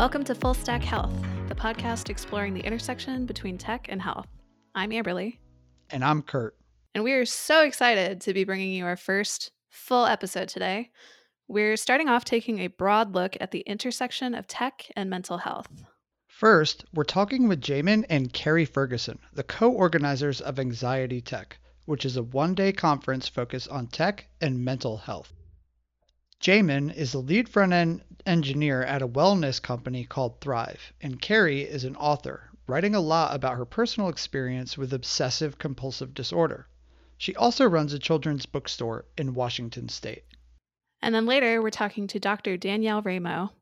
Welcome to Full Stack Health, the podcast exploring the intersection between tech and health. I'm Amberly. And I'm Kurt. And we are so excited to be bringing you our first full episode today. We're starting off taking a broad look at the intersection of tech and mental health. First, we're talking with Jamund and Carrie Ferguson, the co organizers of Anxiety Tech, which is a one day conference focused on tech and mental health. Jamund is the lead front end engineer at a wellness company called Thrive, and Carrie is an author, writing a lot about her personal experience with obsessive compulsive disorder. She also runs a children's bookstore in Washington state. And then later, we're talking to Dr. Danielle Ramo,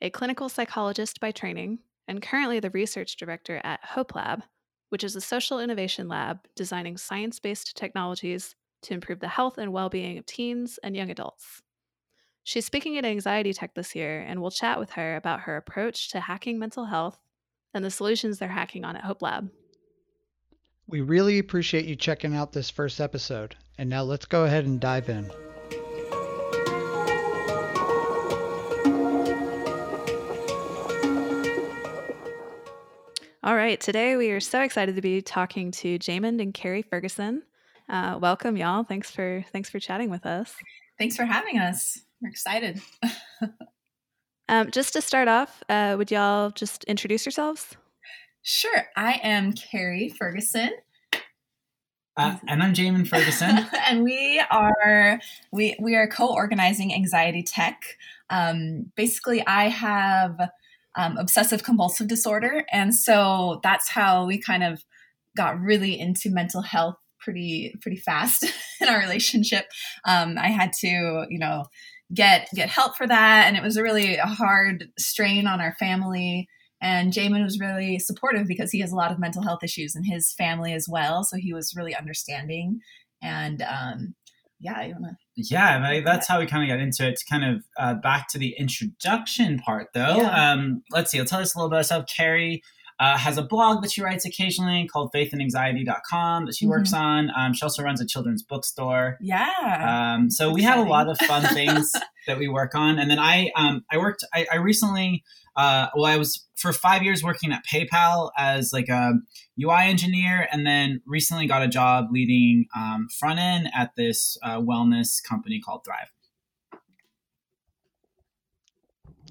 a clinical psychologist by training and currently the research director at Hope Lab, which is a social innovation lab designing science based technologies to improve the health and well being of teens and young adults. She's speaking at Anxiety Tech this year, and we'll chat with her about her approach to hacking mental health and the solutions they're hacking on at Hope Lab. We really appreciate you checking out this first episode. And now let's go ahead and dive in. All right, today we are so excited to be talking to Jamund and Carrie Ferguson. Uh, welcome, y'all. Thanks for thanks for chatting with us. Thanks for having us. We're excited. um, just to start off, uh, would y'all just introduce yourselves? Sure. I am Carrie Ferguson. Uh, and I'm Jamund Ferguson. and we are we we are co-organizing Anxiety Tech. Um, basically, I have um, obsessive compulsive disorder, and so that's how we kind of got really into mental health pretty pretty fast in our relationship. Um, I had to, you know, get get help for that. And it was a really a hard strain on our family. And Jamund was really supportive because he has a lot of mental health issues in his family as well. So he was really understanding. And um, yeah you wanna yeah that's how we kind of got into it kind of uh, back to the introduction part though. Yeah. um, let's see i'll tell us a little bit about yourself carrie uh, has a blog that she writes occasionally called faithandanxiety.com that she mm-hmm. works on. Um, she also runs a children's bookstore. Yeah. Um, so we have a lot of fun things that we work on. And then I, um, I worked, I, I recently, uh, well, I was for five years working at PayPal as like a UI engineer, and then recently got a job leading um, front end at this uh, wellness company called Thrive.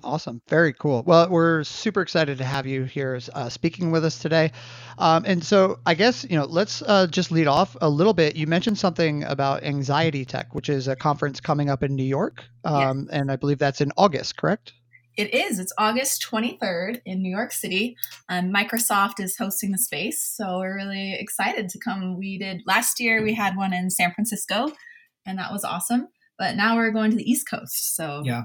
Awesome. Very cool. Well, we're super excited to have you here uh, speaking with us today. Um, and so I guess, you know, let's uh, just lead off a little bit. You mentioned something about Anxiety Tech, which is a conference coming up in New York. Um, yes. And I believe that's in August, correct? It is. It's August 23rd in New York City. And Microsoft is hosting the space. So we're really excited to come. We did last year, we had one in San Francisco, and that was awesome. But now we're going to the East Coast. So, yeah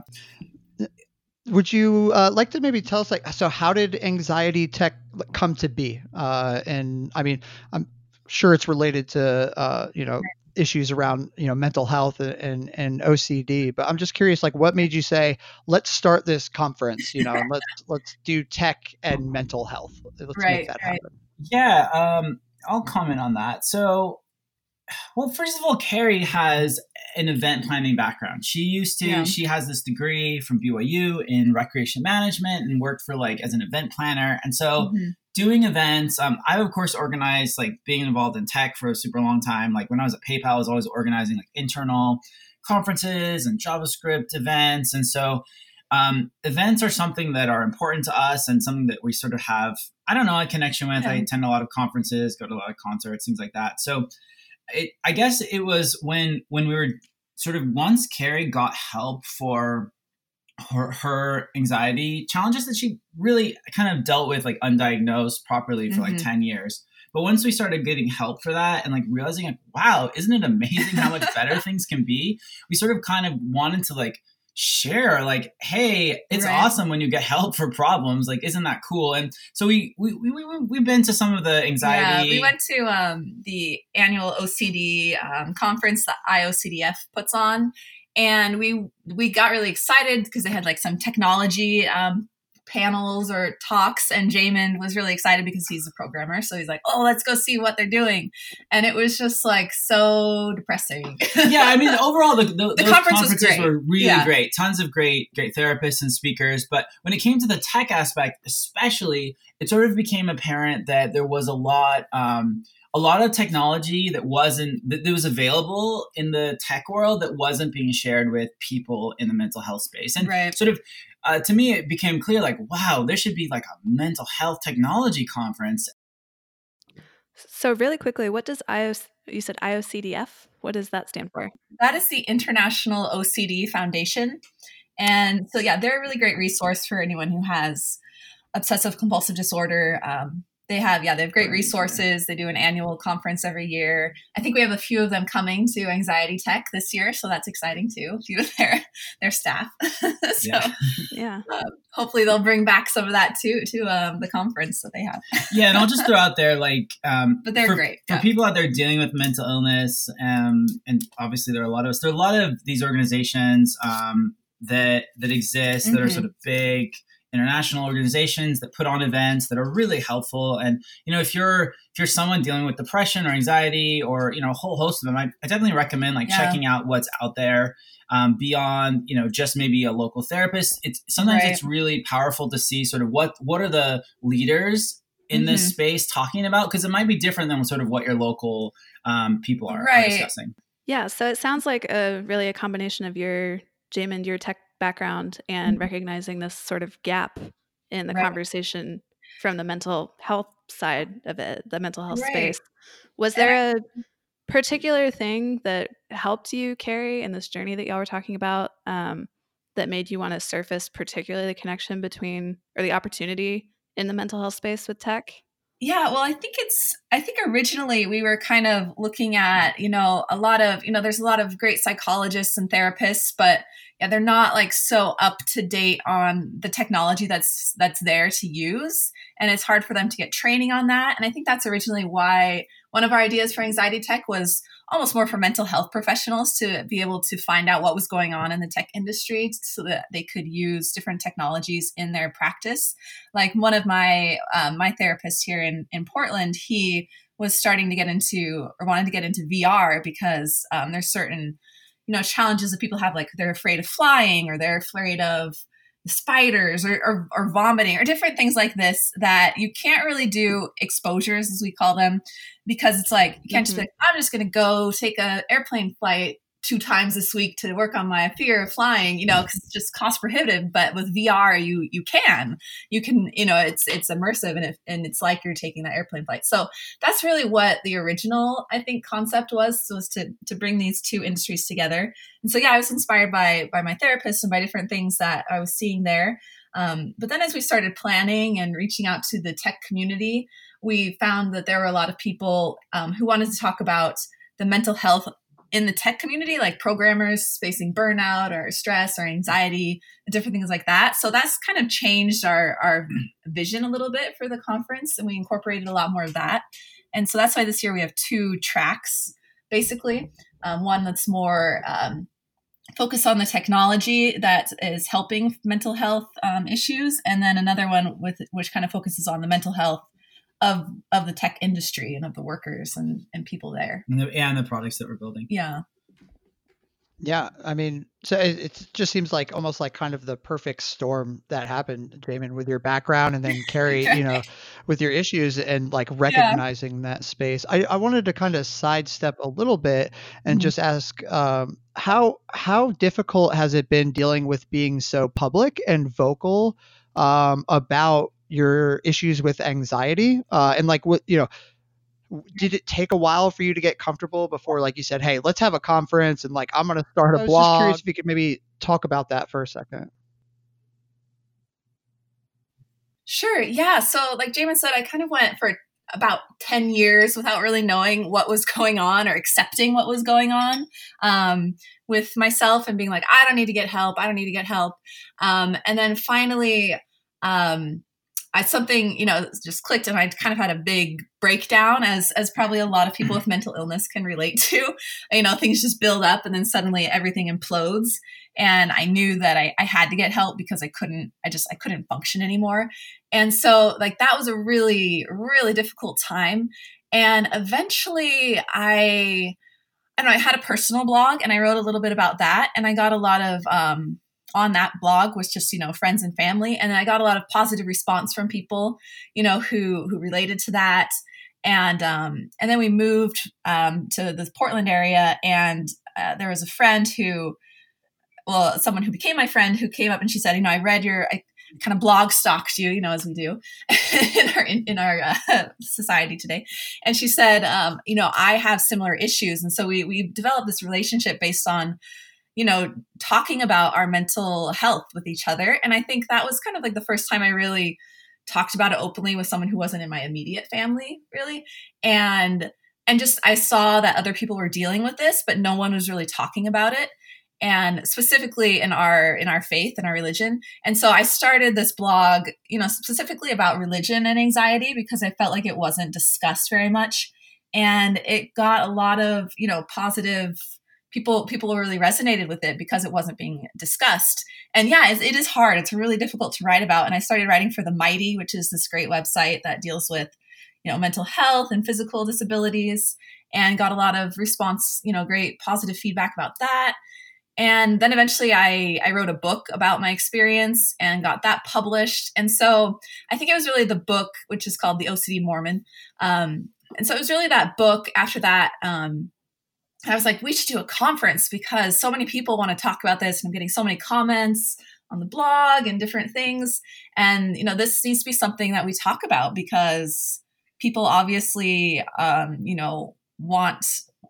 would you uh, like to maybe tell us like so how did anxiety tech come to be? Uh, and i mean i'm sure it's related to uh, you know issues around you know mental health and and ocd but i'm just curious like what made you say let's start this conference you know and let's let's do tech and mental health. Let's right, make that right. happen. Yeah um i'll comment on that. So well, first of all, Carrie has an event planning background. She used to, yeah. she has this degree from BYU in recreation management and worked for like as an event planner. And so mm-hmm. doing events, um, I of course organized like being involved in tech for a super long time. Like when I was at PayPal, I was always organizing like internal conferences and JavaScript events. And so um, events are something that are important to us and something that we sort of have, I don't know, a connection with. Yeah. I attend a lot of conferences, go to a lot of concerts, things like that. So it, I guess it was when when we were sort of once Carrie got help for her, her anxiety challenges that she really kind of dealt with like undiagnosed properly for mm-hmm. like 10 years. But once we started getting help for that and like realizing like, wow, isn't it amazing how much better things can be? We sort of kind of wanted to like share like hey it's right. awesome when you get help for problems like isn't that cool and so we we, we, we we've been to some of the anxiety yeah, we went to um, the annual ocd um, conference that iocdf puts on and we we got really excited because they had like some technology um, panels or talks, and Jamund was really excited because he's a programmer. So he's like, "Oh, let's go see what they're doing," and it was just like so depressing. yeah, I mean, overall, the, the, the conference conferences were really yeah. great. Tons of great, great therapists and speakers. But when it came to the tech aspect, especially, it sort of became apparent that there was a lot. Um, a lot of technology that wasn't that, was available in the tech world that wasn't being shared with people in the mental health space and right. sort of uh, to me it became clear like wow there should be like a mental health technology conference. So really quickly what does IOC, you said iocdf what does that stand for? That is the international ocd foundation. And so yeah they're a really great resource for anyone who has obsessive compulsive disorder um, they have yeah they have great resources they do an annual conference every year i think we have a few of them coming to anxiety tech this year so that's exciting too a few of their their staff so yeah, yeah. Um, hopefully they'll bring back some of that too to um, the conference that they have yeah and i'll just throw out there like um, but they're for, great for yeah. people out there dealing with mental illness um, and obviously there are a lot of us there are a lot of these organizations um, that that exist mm-hmm. that are mm-hmm. sort of big international organizations that put on events that are really helpful and you know if you're if you're someone dealing with depression or anxiety or you know a whole host of them i, I definitely recommend like yeah. checking out what's out there um, beyond you know just maybe a local therapist it's sometimes right. it's really powerful to see sort of what what are the leaders in mm-hmm. this space talking about because it might be different than sort of what your local um, people are, right. are discussing yeah so it sounds like a really a combination of your Jamund, your tech background and mm-hmm. recognizing this sort of gap in the right. conversation from the mental health side of it, the mental health right. space. Was there a particular thing that helped you Carrie in this journey that y'all were talking about um, that made you want to surface particularly the connection between or the opportunity in the mental health space with tech? Yeah, well, I think it's, I think originally we were kind of looking at, you know, a lot of, you know, there's a lot of great psychologists and therapists, but yeah, they're not like so up to date on the technology that's, that's there to use. And it's hard for them to get training on that. And I think that's originally why one of our ideas for anxiety tech was almost more for mental health professionals to be able to find out what was going on in the tech industry so that they could use different technologies in their practice. Like one of my um, my therapists here in in Portland, he was starting to get into or wanted to get into VR because um, there's certain you know challenges that people have like they're afraid of flying or they're afraid of spiders or, or, or, vomiting or different things like this that you can't really do exposures as we call them because it's like you can't mm-hmm. just be like, i'm just going to go take a airplane flight two times this week to work on my fear of flying you know because it's just cost prohibitive but with vr you you can. You can you know it's it's immersive and, it, and it's like you're taking that airplane flight. So that's really what the original i think concept was was to to bring these two industries together. And so yeah i was inspired by by my therapist and by different things that i was seeing there. Um, but then as we started planning and reaching out to the tech community we found that there were a lot of people um, who wanted to talk about the mental health in the tech community, like programmers facing burnout or stress or anxiety, different things like that. So that's kind of changed our, our vision a little bit for the conference, and we incorporated a lot more of that. And so that's why this year we have two tracks, basically. Um, one that's more um, focused on the technology that is helping mental health um, issues, and then another one with which kind of focuses on the mental health of of the tech industry and of the workers and, and people there and the, and the products that we're building yeah yeah i mean so it, it, just seems like almost like kind of the perfect storm that happened Jamund with your background and then Carrie you know with your issues and like recognizing yeah. that space I, I wanted to kind of sidestep a little bit and mm-hmm. just ask um, how how difficult has it been dealing with being so public and vocal um, about your issues with anxiety uh, and like what you know did it take a while for you to get comfortable before like you said hey let's have a conference and like i'm going to start a blog. I'm curious if you could maybe talk about that for a second. Sure yeah so like Jamund said i kind of went for about 10 years without really knowing what was going on or accepting what was going on um, with myself and being like i don't need to get help i don't need to get help. Um, and then finally um, I something you know just clicked, and I kind of had a big breakdown, as as probably a lot of people with mental illness can relate to. You know, things just build up, and then suddenly everything implodes. And I knew that I, I had to get help because I couldn't. I just I couldn't function anymore. And so like that was a really really difficult time. And eventually, I I don't know. I had a personal blog, and I wrote a little bit about that, and I got a lot of um, on that blog was just you know friends and family. And i got a lot of positive response from people you know who who related to that. And um and then we moved um to the portland area. And uh, there was a friend who well someone who became my friend who came up and she said you know i read your I, kind of blog stalked you, you know, as we do in our in, in our uh, society today. And she said, um, you know, I have similar issues, and so we we developed this relationship based on you know, talking about our mental health with each other. And I think that was kind of like the first time I really talked about it openly with someone who wasn't in my immediate family, really. And and just I saw that other people were dealing with this, but no one was really talking about it. And specifically in our in our faith and our religion. And so I started this blog, you know, specifically about religion and anxiety because I felt like it wasn't discussed very much. And it got a lot of, you know, positive people people really resonated with it because it wasn't being discussed. And yeah it, is hard. It's really difficult to write about. And i started writing for the mighty which is this great website that deals with you know mental health and physical disabilities and got a lot of response you know great positive feedback about that. And then eventually I, I wrote a book about my experience and got that published. And so i think it was really the book which is called the ocd mormon. Um, and so it was really that book. After that um, I was like, we should do a conference because so many people want to talk about this. And I'm getting so many comments on the blog and different things. And, you know, this needs to be something that we talk about because people obviously, um, you know, want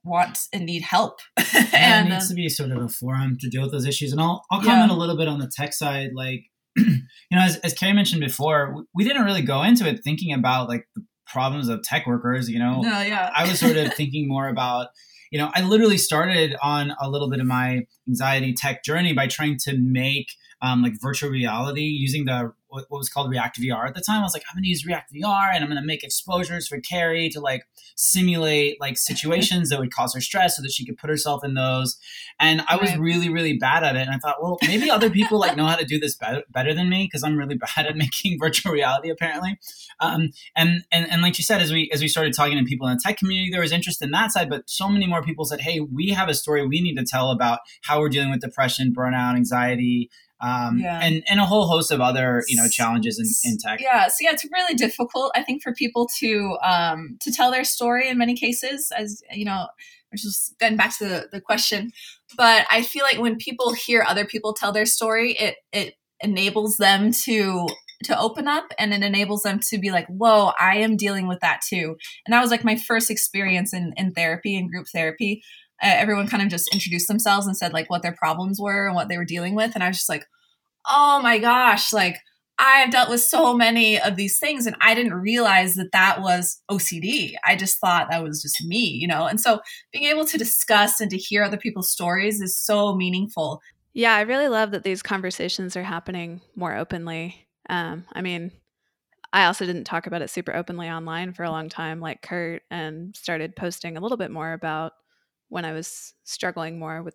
want and need help. and it needs um, to be sort of a forum to deal with those issues. And I'll, I'll comment yeah. a little bit on the tech side. Like, you know, as, as Carrie mentioned before, we didn't really go into it thinking about like the problems of tech workers, you know. No, yeah. I was sort of thinking more about you know, I literally started on a little bit of my anxiety tech journey by trying to make um, like virtual reality using the what was called React VR at the time. I was like, I'm gonna use React VR and I'm gonna make exposures for Carrie to like simulate like situations that would cause her stress so that she could put herself in those. And I was right. really, really bad at it. And I thought, well, maybe other people like know how to do this better, better than me because I'm really bad at making virtual reality apparently. Um, and, and and like you said, as we as we started talking to people in the tech community, there was interest in that side, but so many more people said, hey, we have a story we need to tell about how we're dealing with depression, burnout, anxiety, um, yeah. and and a whole host of other you know challenges in, in tech. Yeah, so yeah, it's really difficult, I think, for people to um, to tell their story in many cases, as you know, which is getting back to the, the question. But I feel like when people hear other people tell their story, it it enables them to to open up and it enables them to be like whoa i am dealing with that too and that was like my first experience in in therapy and group therapy uh, everyone kind of just introduced themselves and said like what their problems were and what they were dealing with. And i was just like oh my gosh like i have dealt with so many of these things and i didn't realize that that was ocd i just thought that was just me you know? And so being able to discuss and to hear other people's stories is so meaningful. Yeah i really love that these conversations are happening more openly. Um, i mean I also didn't talk about it super openly online for a long time, like Kurt, and started posting a little bit more about when I was struggling more with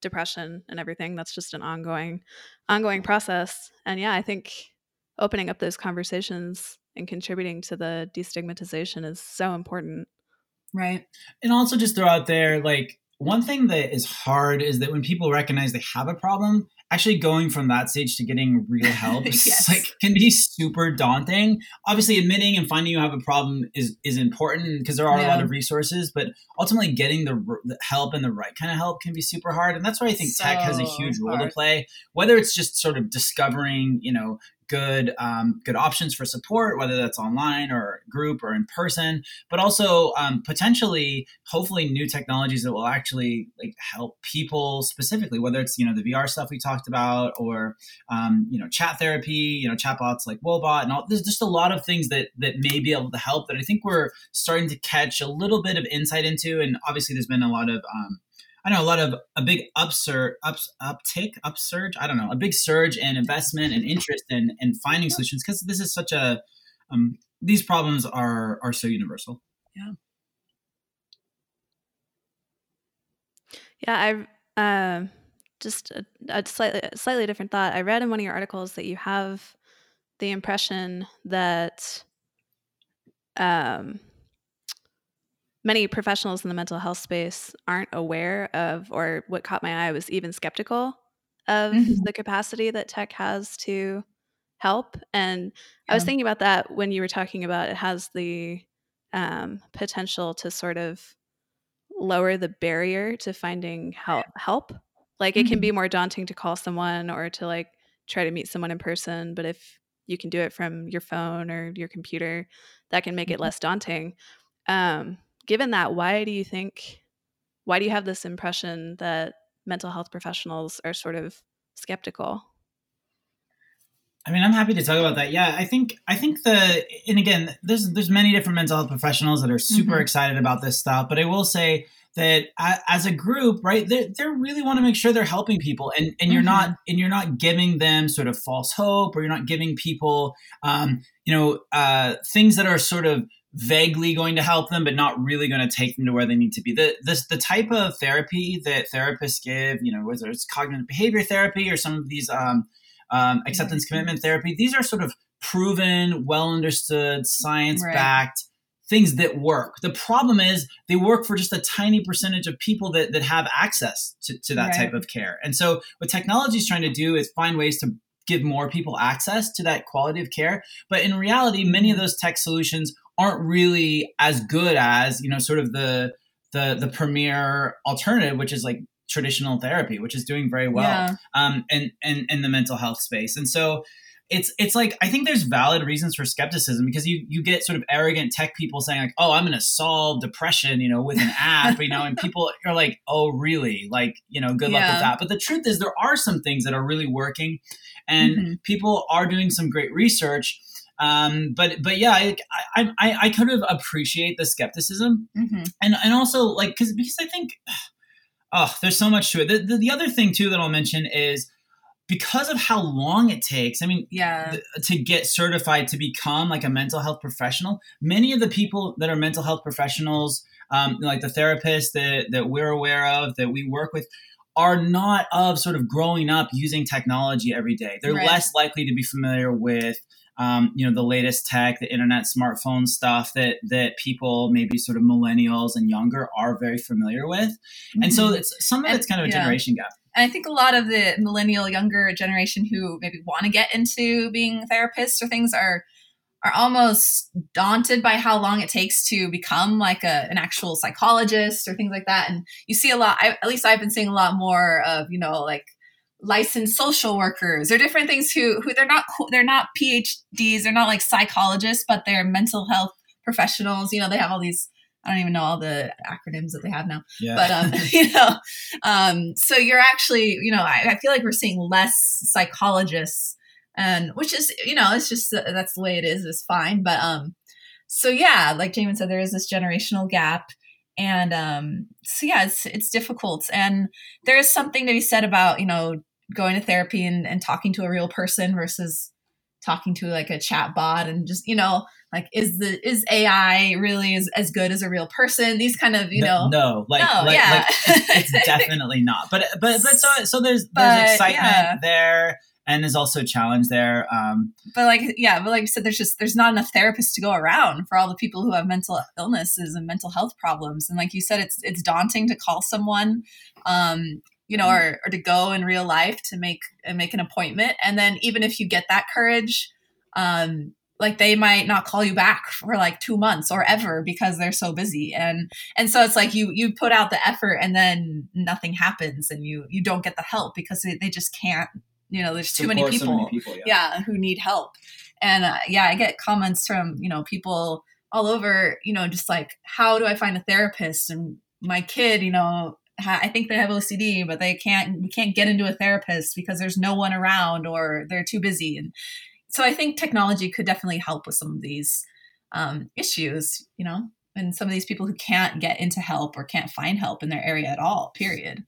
depression and everything. That's just an ongoing, ongoing process. And yeah, I think opening up those conversations and contributing to the destigmatization is so important. Right. And also just throw out there, like, one thing that is hard is that when people recognize they have a problem, actually going from that stage to getting real help yes. like can be super daunting. Obviously, admitting and finding you have a problem is is important because there are yeah. a lot of resources, but ultimately getting the, the, help and the right kind of help can be super hard. And that's why I think so tech has a huge role hard. to play. Whether it's just sort of discovering, you know, good um, good options for support, whether that's online or group or in person, but also um, potentially, hopefully, new technologies that will actually like help people specifically, whether it's you know the VR stuff we talked about or um, you know chat therapy, you know chatbots like Woebot, and all. There's just a lot of things that that may be able to help that I think we're starting to catch a little bit of insight into, and obviously, there's been a lot of um, I know a lot of a big upsurge, up, uptick, upsurge. I don't know, a big surge in investment and interest in in finding solutions because this is such a um, these problems are are so universal. Yeah. Yeah, I uh, just a, a slightly a slightly different thought. I read in one of your articles that you have the impression that um, many professionals in the mental health space aren't aware of, or what caught my eye was even skeptical of mm-hmm. the capacity that tech has to help. And yeah. I was thinking about that when you were talking about it has the um, potential to sort of lower the barrier to finding help. help. Like mm-hmm. it can be mm-hmm. more daunting to call someone or to like try to meet someone in person, but if you can do it from your phone or your computer, that can make mm-hmm. it less daunting. Um, given that, why do you think, why do you have this impression that mental health professionals are sort of skeptical? I mean, I'm happy to talk about that. Yeah, I think I think the and again, there's there's many different mental health professionals that are super mm-hmm. excited about this stuff, but I will say that as a group, right, they, they really want to make sure they're helping people, and and you're mm-hmm. not and you're not giving them sort of false hope, or you're not giving people, um, you know, uh, things that are sort of vaguely going to help them, but not really going to take them to where they need to be. The this the type of therapy that therapists give, you know, whether it's cognitive behavior therapy or some of these um, um, acceptance commitment therapy, these are sort of proven, well understood, science backed. Right. Things that work. The problem is they work for just a tiny percentage of people that, that have access to, to that right. type of care. And so, what technology is trying to do is find ways to give more people access to that quality of care. But in reality, many of mm-hmm. those tech solutions aren't really as good as you know sort of the the the premier alternative which is like traditional therapy which is doing very well yeah. um in, in in the mental health space and so it's it's like I think there's valid reasons for skepticism because you you get sort of arrogant tech people saying like, oh, I'm going to solve depression, you know, with an app, you know, and people are like, oh, really? Like, you know, good luck with that. But the truth is, there are some things that are really working, and mm-hmm. people are doing some great research. Um, but but yeah, I, I I, I kind of appreciate the skepticism, mm-hmm. and and also like because because I think oh, there's so much to it. The, the, the other thing too that I'll mention is because of how long it takes i mean yeah th- to get certified to become like a mental health professional many of the people that are mental health professionals um, like the therapists that, that we're aware of that we work with are not of sort of growing up using technology every day they're right. less likely to be familiar with um, you know the latest tech, the internet, smartphone stuff that that people maybe sort of millennials and younger are very familiar with, mm-hmm. and so mm-hmm. it's some of it's kind of a yeah. generation gap. And I think a lot of the millennial younger generation who maybe want to get into being therapists or things are are almost daunted by how long it takes to become like a, an actual psychologist or things like that. And you see a lot, I, at least I've been seeing a lot more of, you know, like licensed social workers or different things who who they're not they're not PhDs, they're not like psychologists, but they're mental health professionals. You know, they have all these I don't even know all the acronyms that they have now. Yeah. But um, you know, um, so you're actually, you know, I, I, feel like we're seeing less psychologists, and which is, you know, it's just uh, that's the way it is. It's fine. But um, so yeah, like Jamund said, there is this generational gap, and um, so yeah, it's it's difficult, and there is something to be said about you know going to therapy and, and talking to a real person versus talking to like a chat bot and just you know like is the is ai really as, as good as a real person? These kind of you no, know. no like, no, like, yeah. like it's, it's, definitely not. But but but so so there's but, there's excitement yeah. there and there's also challenge there um but like yeah but like you said there's just there's not enough therapists to go around for all the people who have mental illnesses and mental health problems. And like you said it's it's daunting to call someone um you know, or, or to go in real life to make uh, make an appointment. And then even if you get that courage, um, like they might not call you back for like two months or ever because they're so busy. And and so it's like you you put out the effort and then nothing happens and you you don't get the help because they, they just can't you know there's too many people, so many people yeah. yeah. who need help and uh, yeah i get comments from you know people all over you know just like how do i find a therapist and my kid you know I think they have OCD, but they can't we can't get into a therapist because there's no one around or they're too busy. And so I think technology could definitely help with some of these um, issues, you know. and some of these people who can't get into help or can't find help in their area at all period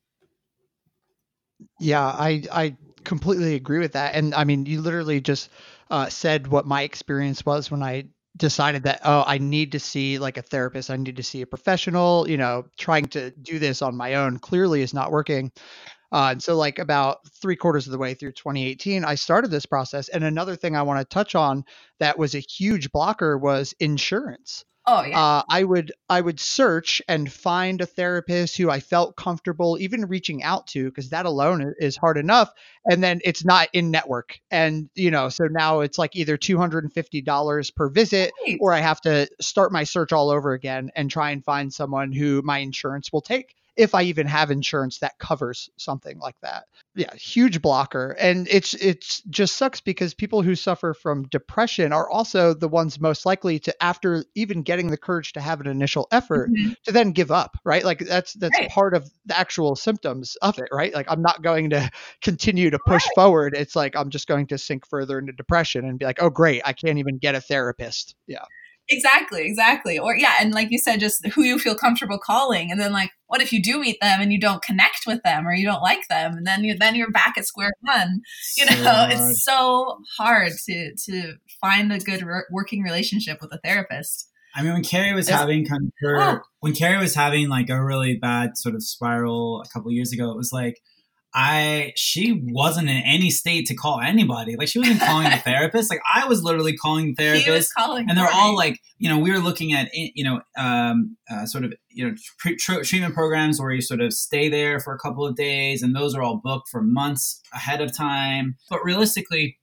yeah i i completely agree with that. And i mean you literally just uh, said what my experience was when i decided that oh i need to see like a therapist. I need to see a professional you know trying to do this on my own clearly is not working. Uh, and so like about three quarters of the way through 2018 i started this process. And another thing i want to touch on that was a huge blocker was insurance Oh yeah. uh, I would I would search and find a therapist who I felt comfortable even reaching out to because that alone is hard enough. And then it's not in network, and you know, so now it's like either two hundred and fifty dollars per visit, Right. or I have to start my search all over again and try and find someone who my insurance will take if I even have insurance that covers something like that. Yeah, huge blocker. And it's it's just sucks because people who suffer from depression are also the ones most likely to after even getting the courage to have an initial effort Mhm. to then give up, right? Like that's that's Right. part of the actual symptoms of it, right? Like I'm not going to continue to push forward. It's like I'm just going to sink further into depression and be like, "Oh great, I can't even get a therapist." Yeah. Exactly, exactly. Or yeah, and like you said, just who you feel comfortable calling, and then like, what if you do meet them and you don't connect with them or you don't like them, and then you then you're back at square one. You So know, hard. it's so hard to to find a good re- working relationship with a therapist. I mean, when Carrie was having kind of her, Oh. when Carrie was having like a really bad sort of spiral a couple years ago, it was like, I, she wasn't in any state to call anybody. Like, she wasn't calling a therapist. Like, I was literally calling therapists. calling, And they're all like, you know, we were looking at, you know, um, uh, sort of, you know, tre- treatment programs where you sort of stay there for a couple of days, and those are all booked for months ahead of time. But realistically,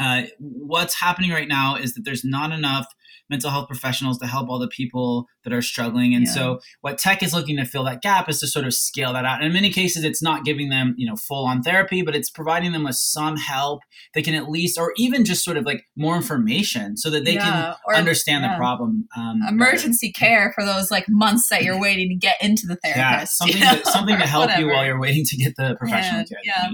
uh, what's happening right now is that there's not enough mental health professionals to help all the people that are struggling and Yeah. so what tech is looking to fill that gap is to sort of scale that out and in many cases it's not giving them you know full on therapy but it's providing them with some help they can at least or even just sort of like more information so that they can or- understand the problem um, better. emergency care for those like months that you're waiting to get into the therapist. yeah you something know? to, something to help you while you're waiting to get the professional Yeah, care yeah.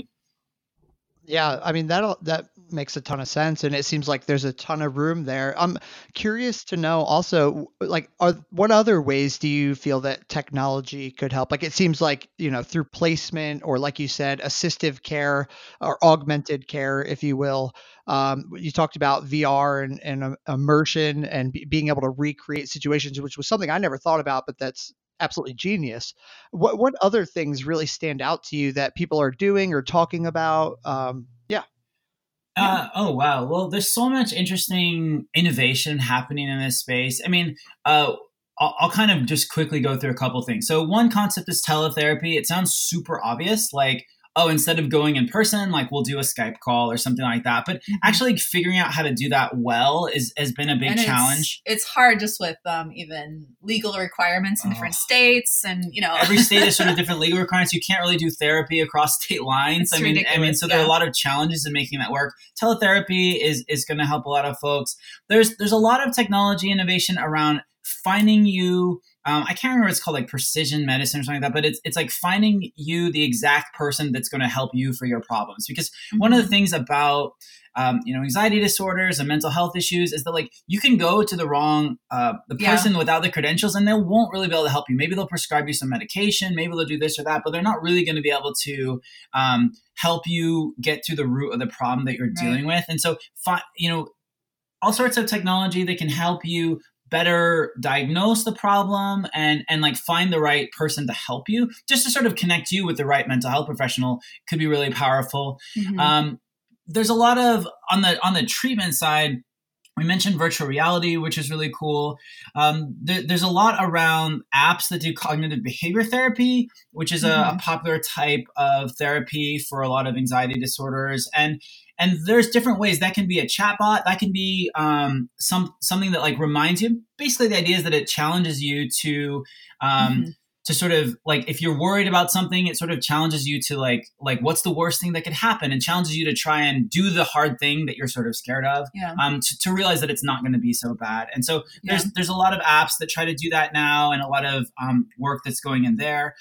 Yeah, I mean that that makes a ton of sense, and it seems like there's a ton of room there. I'm curious to know also, like, are what other ways do you feel that technology could help? Like, it seems like you know through placement or, like you said, assistive care or augmented care, if you will. Um, you talked about VR and, and uh, immersion and be, being able to recreate situations, which was something I never thought about, but that's absolutely genius. What what other things really stand out to you that people are doing or talking about? Um, yeah. Uh, oh wow! Well, there's so much interesting innovation happening in this space. I mean, uh, I'll, I'll kind of just quickly go through a couple things. So one concept is teletherapy. It sounds super obvious, like oh, instead of going in person, like we'll do a Skype call or something like that. But Mhm. actually, figuring out how to do that well is has been a big And challenge. It's, hard just with um, even legal requirements in different Oh. states, and you know, Every state has sort of different legal requirements. You can't really do therapy across state lines. It's I mean, I mean, so there are a lot of challenges in making that work. Teletherapy is is going to help a lot of folks. There's there's a lot of technology innovation around finding you. Um, I can't remember what it's called, like precision medicine or something like that. But it's it's like finding you the exact person that's going to help you for your problems. Because one of the things about um, you know anxiety disorders and mental health issues is that like you can go to the wrong uh, the Yeah. person without the credentials and they won't really be able to help you maybe they'll prescribe you some medication maybe they'll do this or that but they're not really going to be able to um, help you get to the root of the problem that you're Right. dealing with and so fi- you know all sorts of technology that can help you better diagnose the problem and and like find the right person to help you just to sort of connect you with the right mental health professional could be really powerful Mhm. um, there's a lot of on the on the treatment side. We mentioned virtual reality, which is really cool. Um, there, there's a lot around apps that do cognitive behavior therapy, which is a, a Mhm. popular type of therapy for a lot of anxiety disorders. And and there's different ways that can be a chatbot, that can be um, some something that like reminds you. Basically, the idea is that it challenges you to um, Mhm. to sort of like if you're worried about something it sort of challenges you to like like what's the worst thing that could happen and challenges you to try and do the hard thing that you're sort of scared of yeah, um, to, to realize that it's not going to be so bad and so there's Yeah. there's a lot of apps that try to do that now and a lot of um, work that's going in there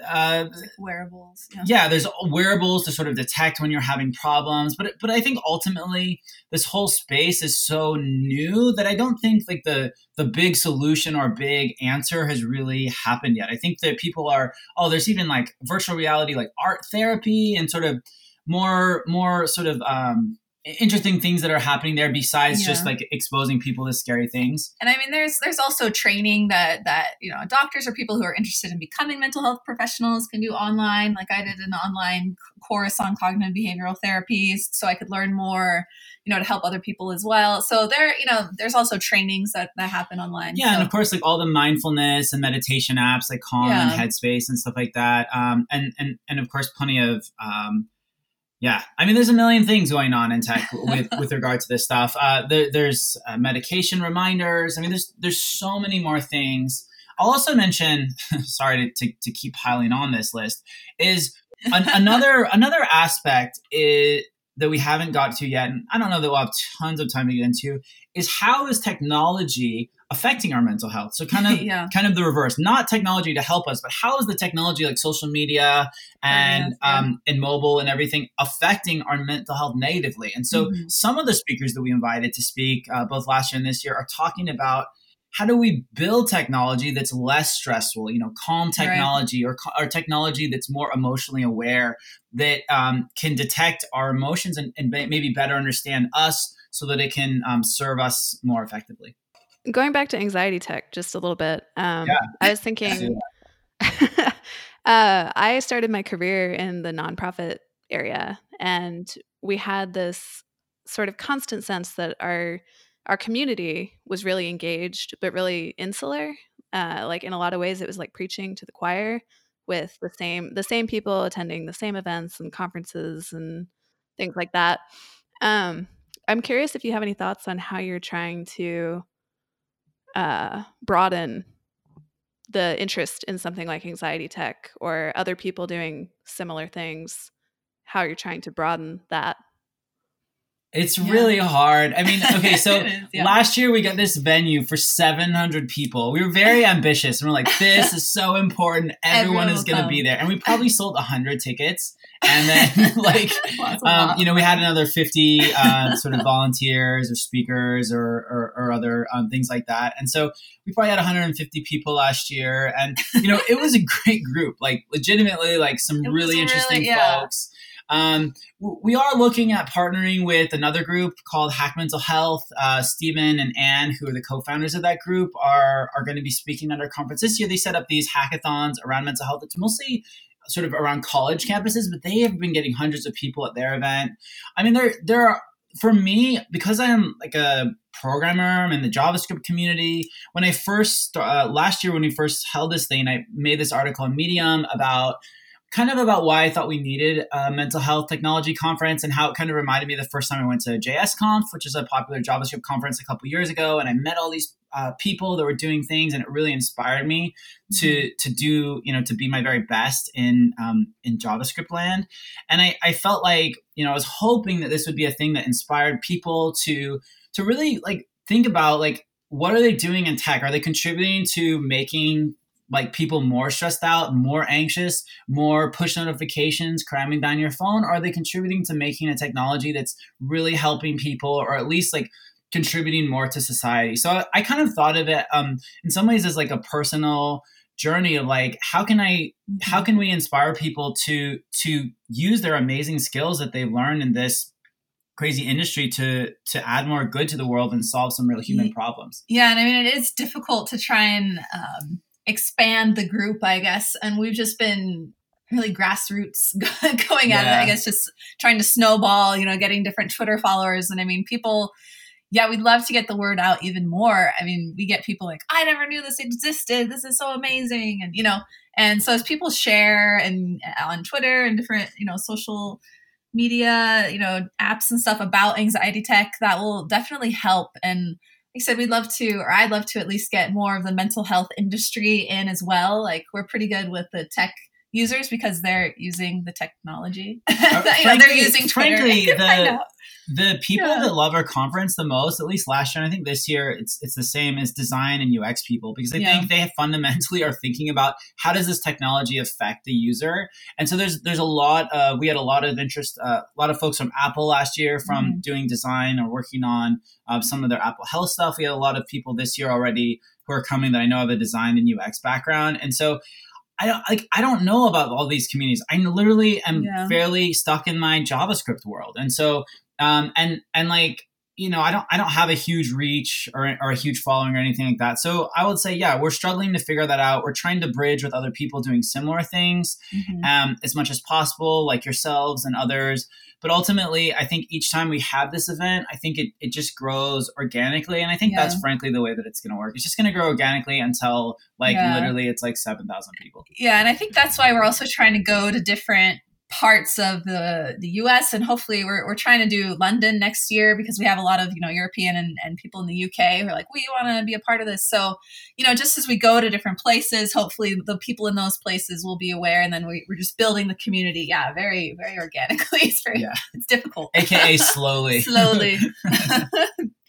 uh, like wearables. Yeah. yeah. there's wearables to sort of detect when you're having problems, but but I think ultimately this whole space is so new that I don't think like the the big solution or big answer has really happened yet. I think that people are oh, there's even like virtual reality, like art therapy, and sort of more more sort of um, interesting things that are happening there besides yeah. just like exposing people to scary things and i mean there's there's also training that that you know doctors or people who are interested in becoming mental health professionals can do online like i did an online course on cognitive behavioral therapies so i could learn more you know to help other people as well so there you know there's also trainings that that happen online yeah so. and of course like all the mindfulness and meditation apps like calm yeah. and headspace and stuff like that um and and and of course plenty of um yeah, I mean, there's a million things going on in tech with with regard to this stuff. Uh, there, there's uh, medication reminders. I mean, there's there's so many more things. I'll also mention, sorry to, to, to, keep piling on this list, is an, another another aspect is, that we haven't got to yet, and I don't know that we'll have tons of time to get into, is how is technology affecting our mental health. So kind of yeah. kind of the reverse, not technology to help us, but how is the technology like social media and yeah. um, and mobile and everything affecting our mental health negatively? And so mm-hmm. some of the speakers that we invited to speak uh, both last year and this year are talking about how do we build technology that's less stressful you know calm technology right. or, or technology that's more emotionally aware that um, can detect our emotions and, and, maybe better understand us so that it can um, serve us more effectively Going back to anxiety tech just a little bit, um, yeah. I was thinking. uh, I started my career in the nonprofit area, and we had this sort of constant sense that our our community was really engaged, but really insular. Uh, like in a lot of ways, it was like preaching to the choir with the same the same people attending the same events and conferences and things like that. Um, I'm curious if you have any thoughts on how you're trying to uh, broaden the interest in something like anxiety tech or other people doing similar things how you're trying to broaden that it's yeah. really hard. I mean, okay, so is, yeah. last year we got this venue for 700 people. We were very ambitious and we're like, this is so important. Everyone, Everyone is going to be there. And we probably sold 100 tickets. And then, like, um, you know, we had another 50 uh, sort of volunteers or speakers or, or, or other um, things like that. And so we probably had 150 people last year. And, you know, it was a great group, like, legitimately, like, some really interesting really, yeah. folks. Um, we are looking at partnering with another group called Hack Mental Health. Uh, Stephen and Anne, who are the co-founders of that group, are are going to be speaking at our conference this year. They set up these hackathons around mental health. It's mostly sort of around college campuses, but they have been getting hundreds of people at their event. I mean, there there are for me because I'm like a programmer I'm in the JavaScript community. When I first uh, last year when we first held this thing, I made this article on Medium about kind of about why I thought we needed a mental health technology conference and how it kind of reminded me the first time I went to JSConf, which is a popular JavaScript conference a couple years ago, and I met all these uh, people that were doing things, and it really inspired me to mm-hmm. to do you know to be my very best in um, in JavaScript land. And I, I felt like you know I was hoping that this would be a thing that inspired people to to really like think about like what are they doing in tech? Are they contributing to making like people more stressed out, more anxious, more push notifications cramming down your phone? Or are they contributing to making a technology that's really helping people or at least like contributing more to society? So I, I kind of thought of it um, in some ways as like a personal journey of like how can i how mm-hmm. can we inspire people to to use their amazing skills that they've learned in this crazy industry to to add more good to the world and solve some real human problems yeah and i mean it is difficult to try and um, expand the group, I guess. And we've just been really grassroots going yeah. at it, I guess, just trying to snowball, you know, getting different Twitter followers. And I mean, people, yeah, we'd love to get the word out even more. I mean, we get people like, I never knew this existed. This is so amazing. And, you know, and so as people share and uh, on Twitter and different, you know, social media, you know, apps and stuff about anxiety tech, that will definitely help. And I said, we'd love to, or I'd love to at least get more of the mental health industry in as well. Like we're pretty good with the tech users because they're using the technology. Uh, frankly, they're using Twitter. Frankly, the, the people yeah. that love our conference the most, at least last year, and I think this year it's it's the same as design and UX people because I yeah. think they fundamentally are thinking about how does this technology affect the user. And so there's there's a lot. Uh, we had a lot of interest. Uh, a lot of folks from Apple last year from mm-hmm. doing design or working on uh, some of their Apple Health stuff. We had a lot of people this year already who are coming that I know have a design and UX background, and so I don't like I don't know about all these communities. I literally am yeah. fairly stuck in my JavaScript world. And so um and and like you know, I don't I don't have a huge reach or, or a huge following or anything like that. So I would say, yeah, we're struggling to figure that out. We're trying to bridge with other people doing similar things mm-hmm. um, as much as possible, like yourselves and others. But ultimately, I think each time we have this event, I think it, it just grows organically. And I think yeah. that's frankly the way that it's going to work. It's just going to grow organically until like yeah. literally it's like 7,000 people. Yeah. And I think that's why we're also trying to go to different parts of the the US and hopefully we're, we're trying to do London next year because we have a lot of you know European and, and people in the UK who are like we want to be a part of this. So you know just as we go to different places hopefully the people in those places will be aware and then we, we're just building the community. Yeah very very organically. It's very yeah. it's difficult. Aka slowly. Slowly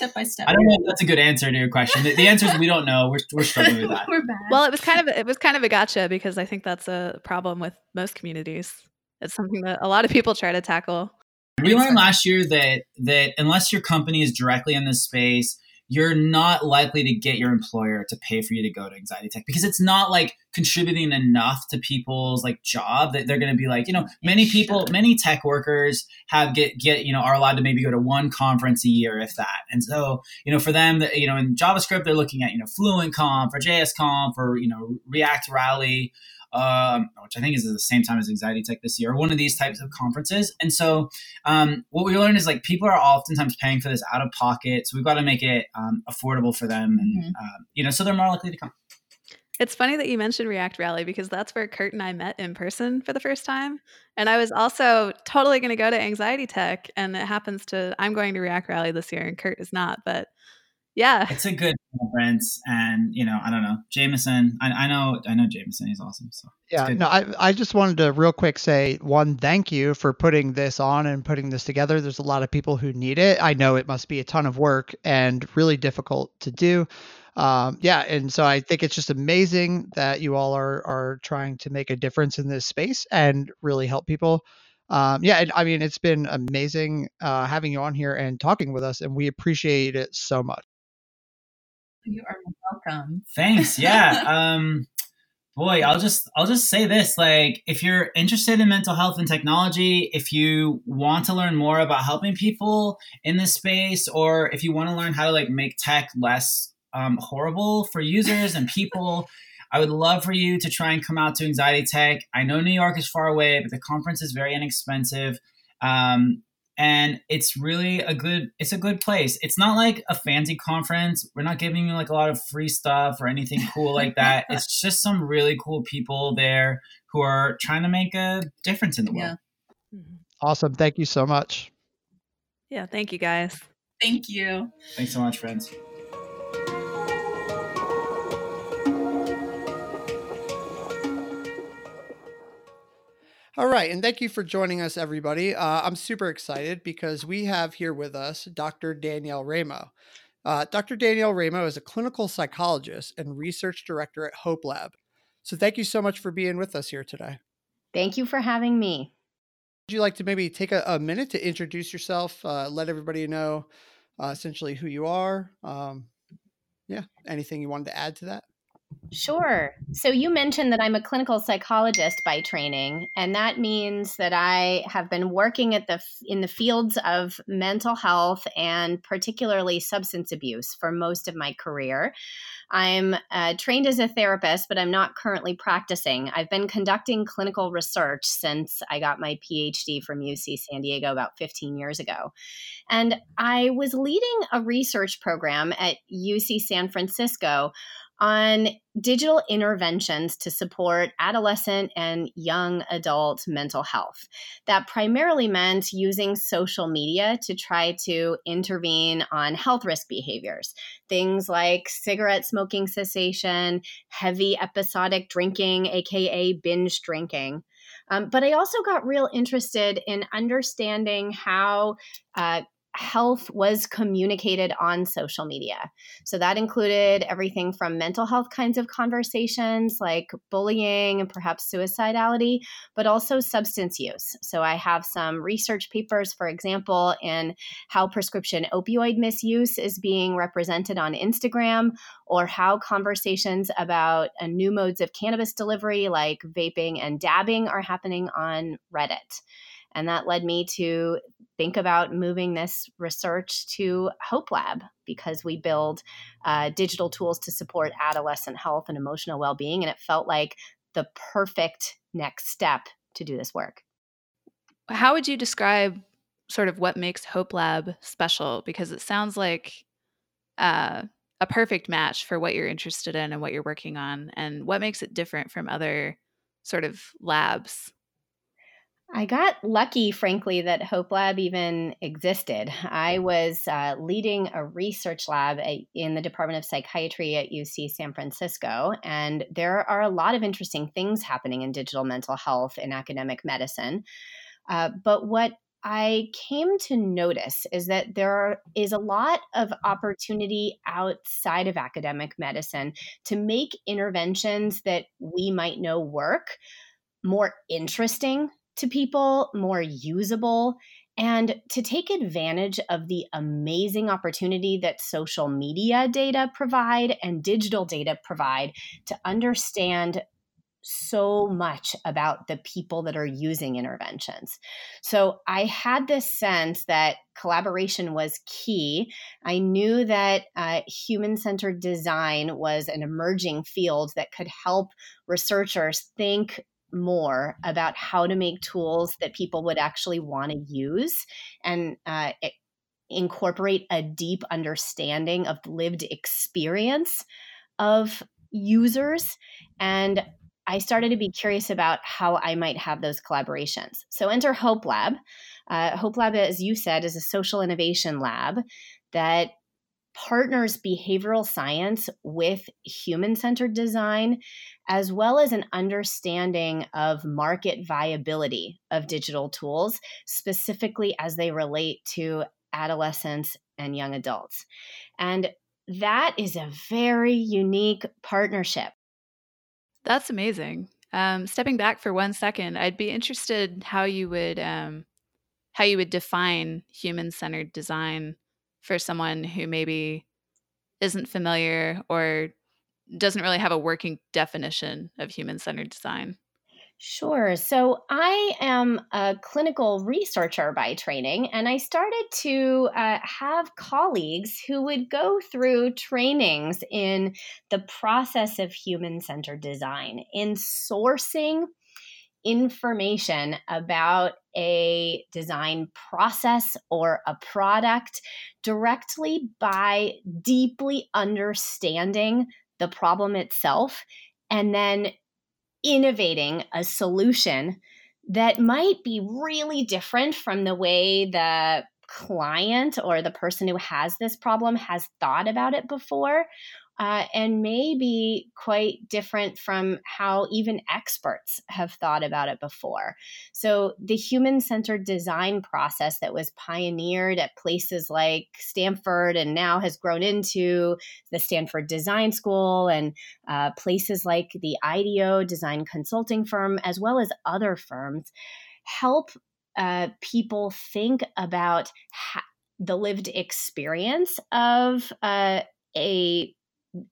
step by step. I don't know if that's a good answer to your question. The, the answer is we don't know. We're, we're struggling with that. we're bad. Well, it was kind of it was kind of a gotcha because I think that's a problem with most communities. It's something that a lot of people try to tackle. We learned last year that that unless your company is directly in this space, you're not likely to get your employer to pay for you to go to anxiety tech because it's not like contributing enough to people's like job that they're going to be like you know many people many tech workers have get get you know are allowed to maybe go to one conference a year if that. And so you know for them you know in javascript they're looking at you know fluent conf or js conf or you know react rally um, which I think is at the same time as Anxiety Tech this year, one of these types of conferences. And so, um, what we learned is like people are oftentimes paying for this out of pocket, so we've got to make it um, affordable for them, and mm-hmm. uh, you know, so they're more likely to come. It's funny that you mentioned React Rally because that's where Kurt and I met in person for the first time. And I was also totally going to go to Anxiety Tech. And it happens to, I'm going to React Rally this year and Kurt is not. But yeah. It's a good conference and you know i don't know Jamund i, I know i know Jamund he's awesome so yeah no I, I just wanted to real quick say one thank you for putting this on and putting this together. There's a lot of people who need it. I know it must be a ton of work and really difficult to do. Um, yeah and so i think it's just amazing that you all are are trying to make a difference in this space and really help people. Um, yeah, and, I mean, it's been amazing uh, having you on here and talking with us, and we appreciate it so much. You are welcome. Thanks. Yeah. um, boy, I'll just I'll just say this: like, if you're interested in mental health and technology, if you want to learn more about helping people in this space, or if you want to learn how to like make tech less um, horrible for users and people. I would love for you to try and come out to Anxiety Tech. I know New York is far away, but the conference is very inexpensive. Um, and it's really a good it's a good place. It's not like a fancy conference. We're not giving you like a lot of free stuff or anything cool like that. It's just some really cool people there who are trying to make a difference in the world. Yeah. Mm-hmm. awesome. Thank you so much. Yeah thank you guys. Thank you. Thanks so much friends All right, and thank you for joining us, everybody. Uh, I'm super excited because we have here with us Dr. Danielle Ramo. Uh, Dr. Danielle Ramo is a clinical psychologist and research director at Hope Lab. So thank you so much for being with us here today. Thank you for having me. Would you like to maybe take a, a minute to introduce yourself, uh, let everybody know uh, essentially who you are? Um, yeah, anything you wanted to add to that? Sure. So you mentioned that I'm a clinical psychologist by training, and that means that I have been working at the in the fields of mental health and particularly substance abuse for most of my career. I'm uh, trained as a therapist, but I'm not currently practicing. I've been conducting clinical research since I got my PhD from UC San Diego about 15 years ago. And I was leading a research program at UC San Francisco on digital interventions to support adolescent and young adult mental health. That primarily meant using social media to try to intervene on health risk behaviors, things like cigarette smoking cessation, heavy episodic drinking, aka binge drinking. Um, but I also got real interested in understanding how uh, health was communicated on social media. So that included everything from mental health kinds of conversations like bullying and perhaps suicidality, but also substance use. So I have some research papers, for example, in how prescription opioid misuse is being represented on Instagram or how conversations about uh, new modes of cannabis delivery like vaping and dabbing are happening on Reddit. And that led me to think about moving this research to Hope Lab because we build uh, digital tools to support adolescent health and emotional well being. And it felt like the perfect next step to do this work. How would you describe sort of what makes Hope Lab special? Because it sounds like uh, a perfect match for what you're interested in and what you're working on. And what makes it different from other sort of labs I got lucky, frankly, that Hope Lab even existed. I was uh, leading a research lab at, in the Department of Psychiatry at UC San Francisco, and there are a lot of interesting things happening in digital mental health in academic medicine. Uh, but what I came to notice is that there is a lot of opportunity outside of academic medicine to make interventions that we might know work more interesting to people, more usable, and to take advantage of the amazing opportunity that social media data provide and digital data provide to understand so much about the people that are using interventions. So I had this sense that collaboration was key. I knew that uh, human centered design was an emerging field that could help researchers think more about how to make tools that people would actually want to use and uh, incorporate a deep understanding of lived experience of users. And I started to be curious about how I might have those collaborations. So enter Hope Lab. Uh, Hope Lab, as you said, is a social innovation lab that partners behavioral science with human centered design, as well as an understanding of market viability of digital tools, specifically as they relate to adolescents and young adults. And that is a very unique partnership. That's amazing. Um, stepping back for one second, I'd be interested how you would um, how you would define human centered design for someone who maybe isn't familiar or doesn't really have a working definition of human centered design? Sure. So I am a clinical researcher by training, and I started to uh, have colleagues who would go through trainings in the process of human centered design, in sourcing information about a design process or a product directly by deeply understanding the problem itself and then innovating a solution that might be really different from the way the client or the person who has this problem has thought about it before uh, and may be quite different from how even experts have thought about it before. So, the human centered design process that was pioneered at places like Stanford and now has grown into the Stanford Design School and uh, places like the IDEO design consulting firm, as well as other firms, help uh, people think about ha- the lived experience of uh, a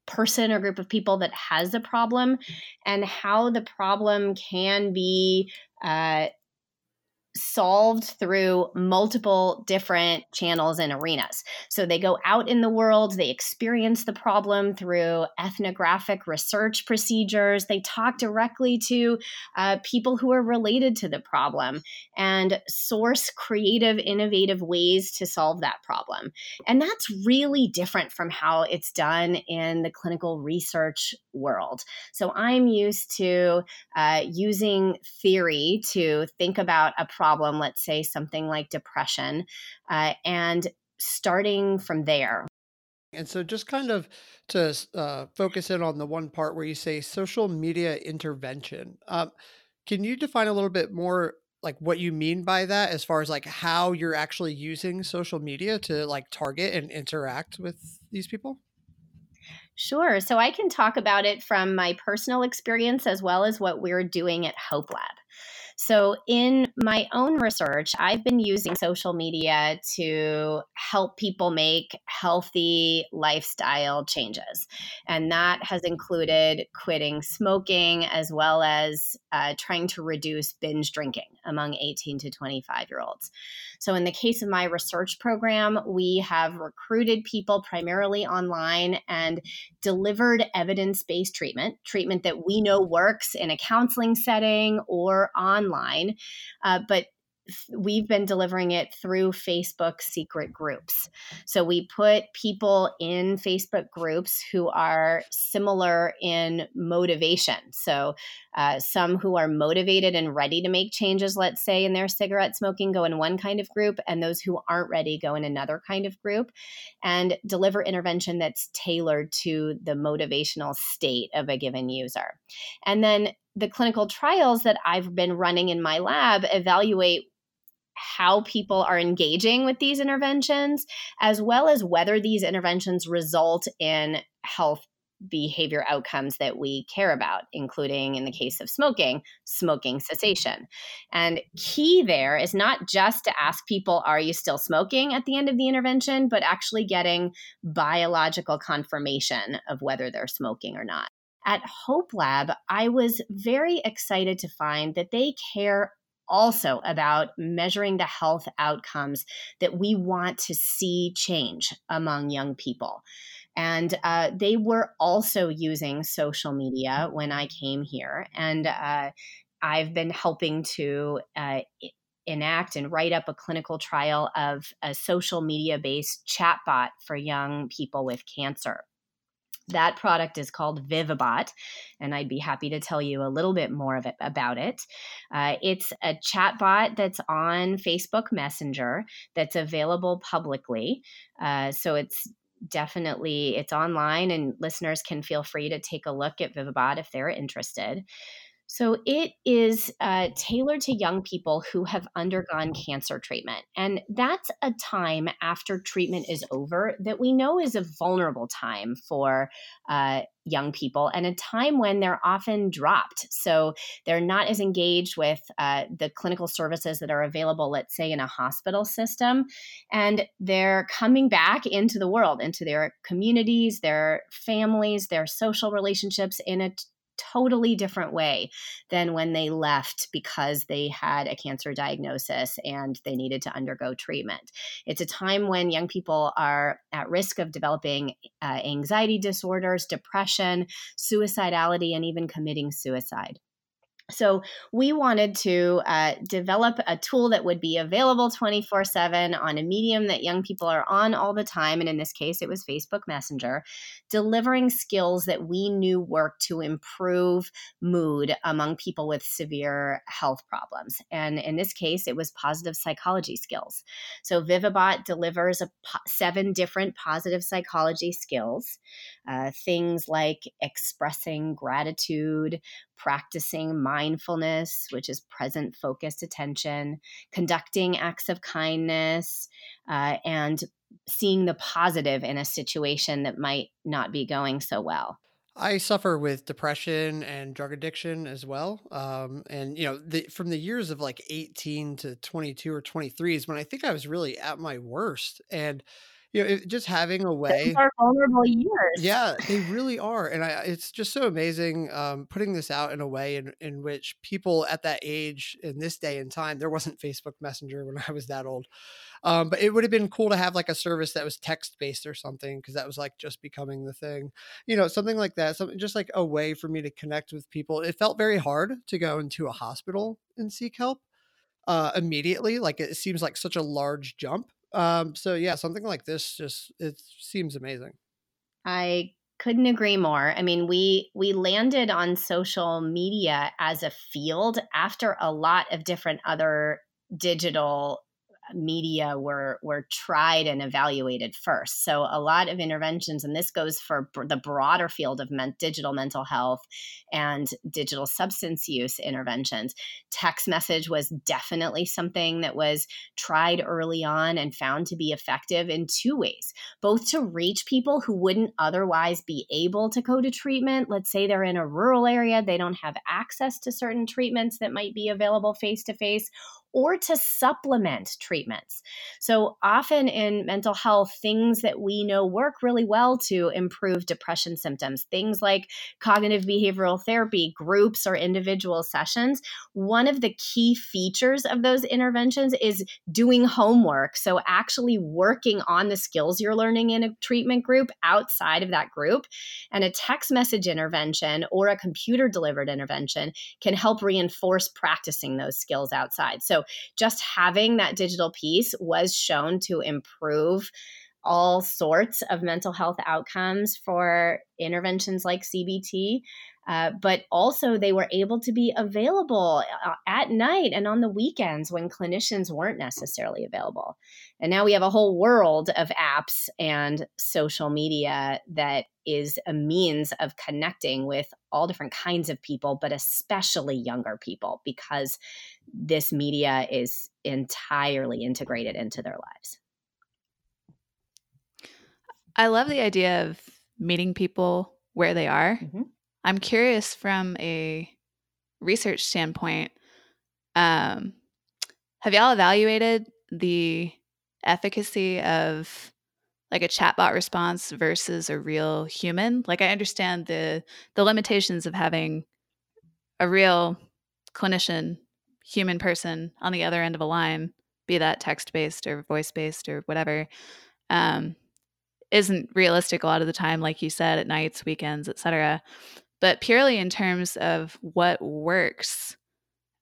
person or group of people that has a problem and how the problem can be uh, solved through multiple different channels and arenas. So they go out in the world, they experience the problem through ethnographic research procedures, they talk directly to uh, people who are related to the problem and source creative, innovative ways to solve that problem. And that's really different from how it's done in the clinical research world. So I'm used to uh, using theory to think about a problem, let's say something like depression, uh, and starting from there. And so, just kind of to uh, focus in on the one part where you say social media intervention, um, can you define a little bit more like what you mean by that as far as like how you're actually using social media to like target and interact with these people? Sure. So I can talk about it from my personal experience as well as what we're doing at Hope Lab. So, in my own research, I've been using social media to help people make healthy lifestyle changes. And that has included quitting smoking as well as uh, trying to reduce binge drinking among 18 to 25 year olds. So, in the case of my research program, we have recruited people primarily online and delivered evidence based treatment, treatment that we know works in a counseling setting or online. Uh, but we've been delivering it through Facebook secret groups. So we put people in Facebook groups who are similar in motivation. So uh, some who are motivated and ready to make changes, let's say, in their cigarette smoking, go in one kind of group, and those who aren't ready go in another kind of group, and deliver intervention that's tailored to the motivational state of a given user. And then the clinical trials that I've been running in my lab evaluate how people are engaging with these interventions, as well as whether these interventions result in health behavior outcomes that we care about, including in the case of smoking, smoking cessation. And key there is not just to ask people, are you still smoking at the end of the intervention, but actually getting biological confirmation of whether they're smoking or not. At Hope Lab, I was very excited to find that they care also about measuring the health outcomes that we want to see change among young people. And uh, they were also using social media when I came here. And uh, I've been helping to uh, enact and write up a clinical trial of a social media based chatbot for young people with cancer. That product is called Vivibot, and I'd be happy to tell you a little bit more of it, about it. Uh, it's a chatbot that's on Facebook Messenger that's available publicly. Uh, so it's definitely it's online and listeners can feel free to take a look at Vivibot if they're interested. So it is uh, tailored to young people who have undergone cancer treatment. And that's a time after treatment is over that we know is a vulnerable time for uh, young people and a time when they're often dropped. So they're not as engaged with uh, the clinical services that are available, let's say, in a hospital system. And they're coming back into the world, into their communities, their families, their social relationships in a totally different way than when they left because they had a cancer diagnosis and they needed to undergo treatment. It's a time when young people are at risk of developing uh, anxiety disorders, depression, suicidality, and even committing suicide. So we wanted to uh, develop a tool that would be available 24 7 on a medium that young people are on all the time. And in this case, it was Facebook Messenger, delivering skills that we knew worked to improve mood among people with severe health problems. And in this case, it was positive psychology skills. So Vivibot delivers po- seven different positive psychology skills, uh, things like expressing gratitude, practicing mindfulness, which is present focused attention, conducting acts of kindness, uh, and seeing the positive in a situation that might not be going so well. I suffer with depression and drug addiction as well. Um, and you know, the, from the years of like 18 to 22 or 23 is when I think I was really at my worst. And you know, it, just having a way. Those are vulnerable years. Yeah, they really are, and I, it's just so amazing um, putting this out in a way in in which people at that age in this day and time, there wasn't Facebook Messenger when I was that old, um, but it would have been cool to have like a service that was text based or something because that was like just becoming the thing, you know, something like that. Something just like a way for me to connect with people. It felt very hard to go into a hospital and seek help uh, immediately. Like it seems like such a large jump um, so yeah, something like this just it seems amazing. I couldn't agree more. I mean, we we landed on social media as a field after a lot of different other digital media were were tried and evaluated first. So a lot of interventions, and this goes for the broader field of men- digital mental health and digital substance use interventions. Text message was definitely something that was tried early on and found to be effective in two ways, both to reach people who wouldn't otherwise be able to go to treatment. Let's say they're in a rural area, they don't have access to certain treatments that might be available face to face or to supplement treatments. So, often in mental health, things that we know work really well to improve depression symptoms, things like cognitive behavioral therapy, groups, or individual sessions. One of the key features of those interventions is doing homework. So, actually working on the skills you're learning in a treatment group outside of that group. And a text message intervention or a computer delivered intervention can help reinforce practicing those skills outside. So, just having that digital piece was shown to improve all sorts of mental health outcomes for interventions like CBT. Uh, but also, they were able to be available uh, at night and on the weekends when clinicians weren't necessarily available. And now we have a whole world of apps and social media that is a means of connecting with all different kinds of people, but especially younger people, because this media is entirely integrated into their lives. I love the idea of meeting people where they are. Mm-hmm. I'm curious from a research standpoint. Um, have y'all evaluated the efficacy of like a chatbot response versus a real human? Like I understand the the limitations of having a real clinician, human person on the other end of a line, be that text based or voice based or whatever. Um, isn't realistic a lot of the time, like you said, at nights, weekends, etc. But purely in terms of what works,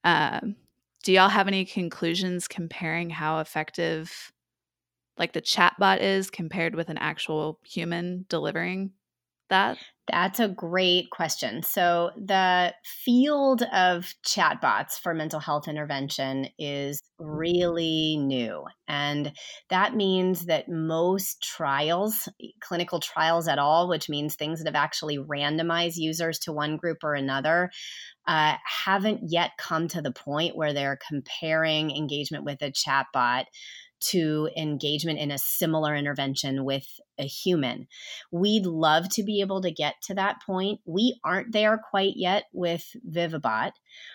um, do y'all have any conclusions comparing how effective like the chatbot is compared with an actual human delivering that? That's a great question. So, the field of chatbots for mental health intervention is really new. And that means that most trials, clinical trials at all, which means things that have actually randomized users to one group or another, uh, haven't yet come to the point where they're comparing engagement with a chatbot to engagement in a similar intervention with a human. We'd love to be able to get to that point. We aren't there quite yet with Vivibot.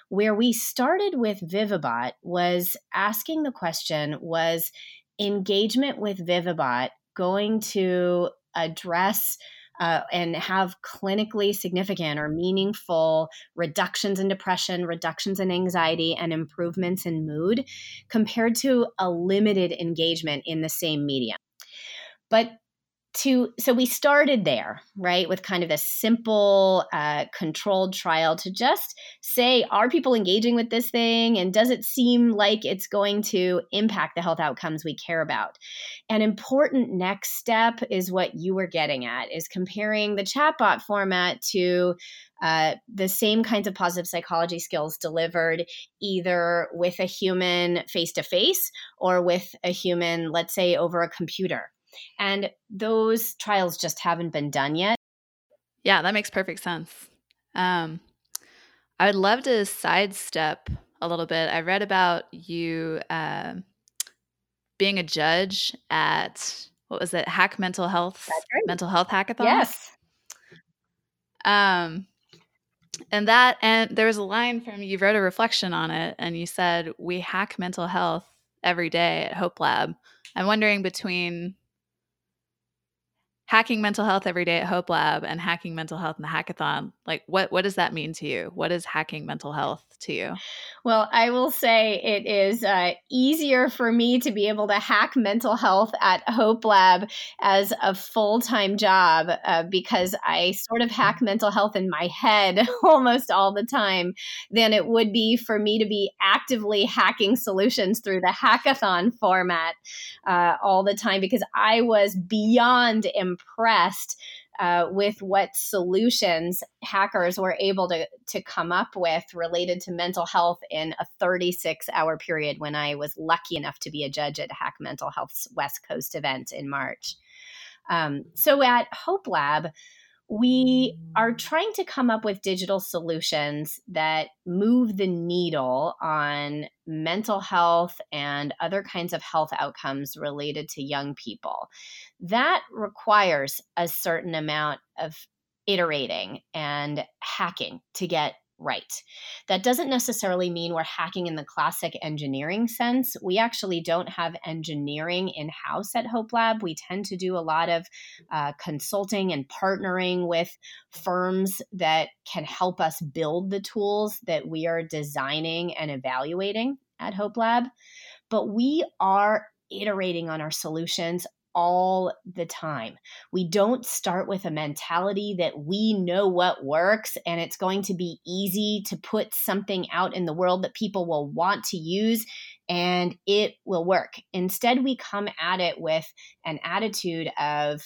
Where we started with Vivibot was asking the question was engagement with Vivibot going to address uh, and have clinically significant or meaningful reductions in depression, reductions in anxiety, and improvements in mood compared to a limited engagement in the same medium. But to so we started there right with kind of a simple uh, controlled trial to just say are people engaging with this thing? And does it seem like it's going to impact the health outcomes we care about? An important next step is what you were getting at is comparing the chatbot format to uh, the same kinds of positive psychology skills delivered either with a human face to face or with a human let's say over a computer and those trials just haven't been done yet. Yeah, that makes perfect sense. Um, I would love to sidestep a little bit. I read about you uh, being a judge at what was it, Hack Mental Health, right. Mental Health Hackathon. Yes. Um, and that, and there was a line from you wrote a reflection on it, and you said, "We hack mental health every day at Hope Lab." I'm wondering between hacking mental health every day at Hope Lab and hacking mental health in the hackathon. Like what what does that mean to you? What is hacking mental health to you? Well, I will say it is uh, easier for me to be able to hack mental health at Hope Lab as a full time job uh, because I sort of hack mental health in my head almost all the time than it would be for me to be actively hacking solutions through the hackathon format uh, all the time because I was beyond impressed uh, with what solutions hackers were able to, to come up with related to mental health in a 36 hour period when I was lucky enough to be a judge at Hack Mental Health's West Coast event in March. Um, so at Hope Lab, we are trying to come up with digital solutions that move the needle on mental health and other kinds of health outcomes related to young people. That requires a certain amount of iterating and hacking to get right. That doesn't necessarily mean we're hacking in the classic engineering sense. We actually don't have engineering in house at Hope Lab. We tend to do a lot of uh, consulting and partnering with firms that can help us build the tools that we are designing and evaluating at Hope Lab. But we are iterating on our solutions all the time. We don't start with a mentality that we know what works and it's going to be easy to put something out in the world that people will want to use and it will work. Instead, we come at it with an attitude of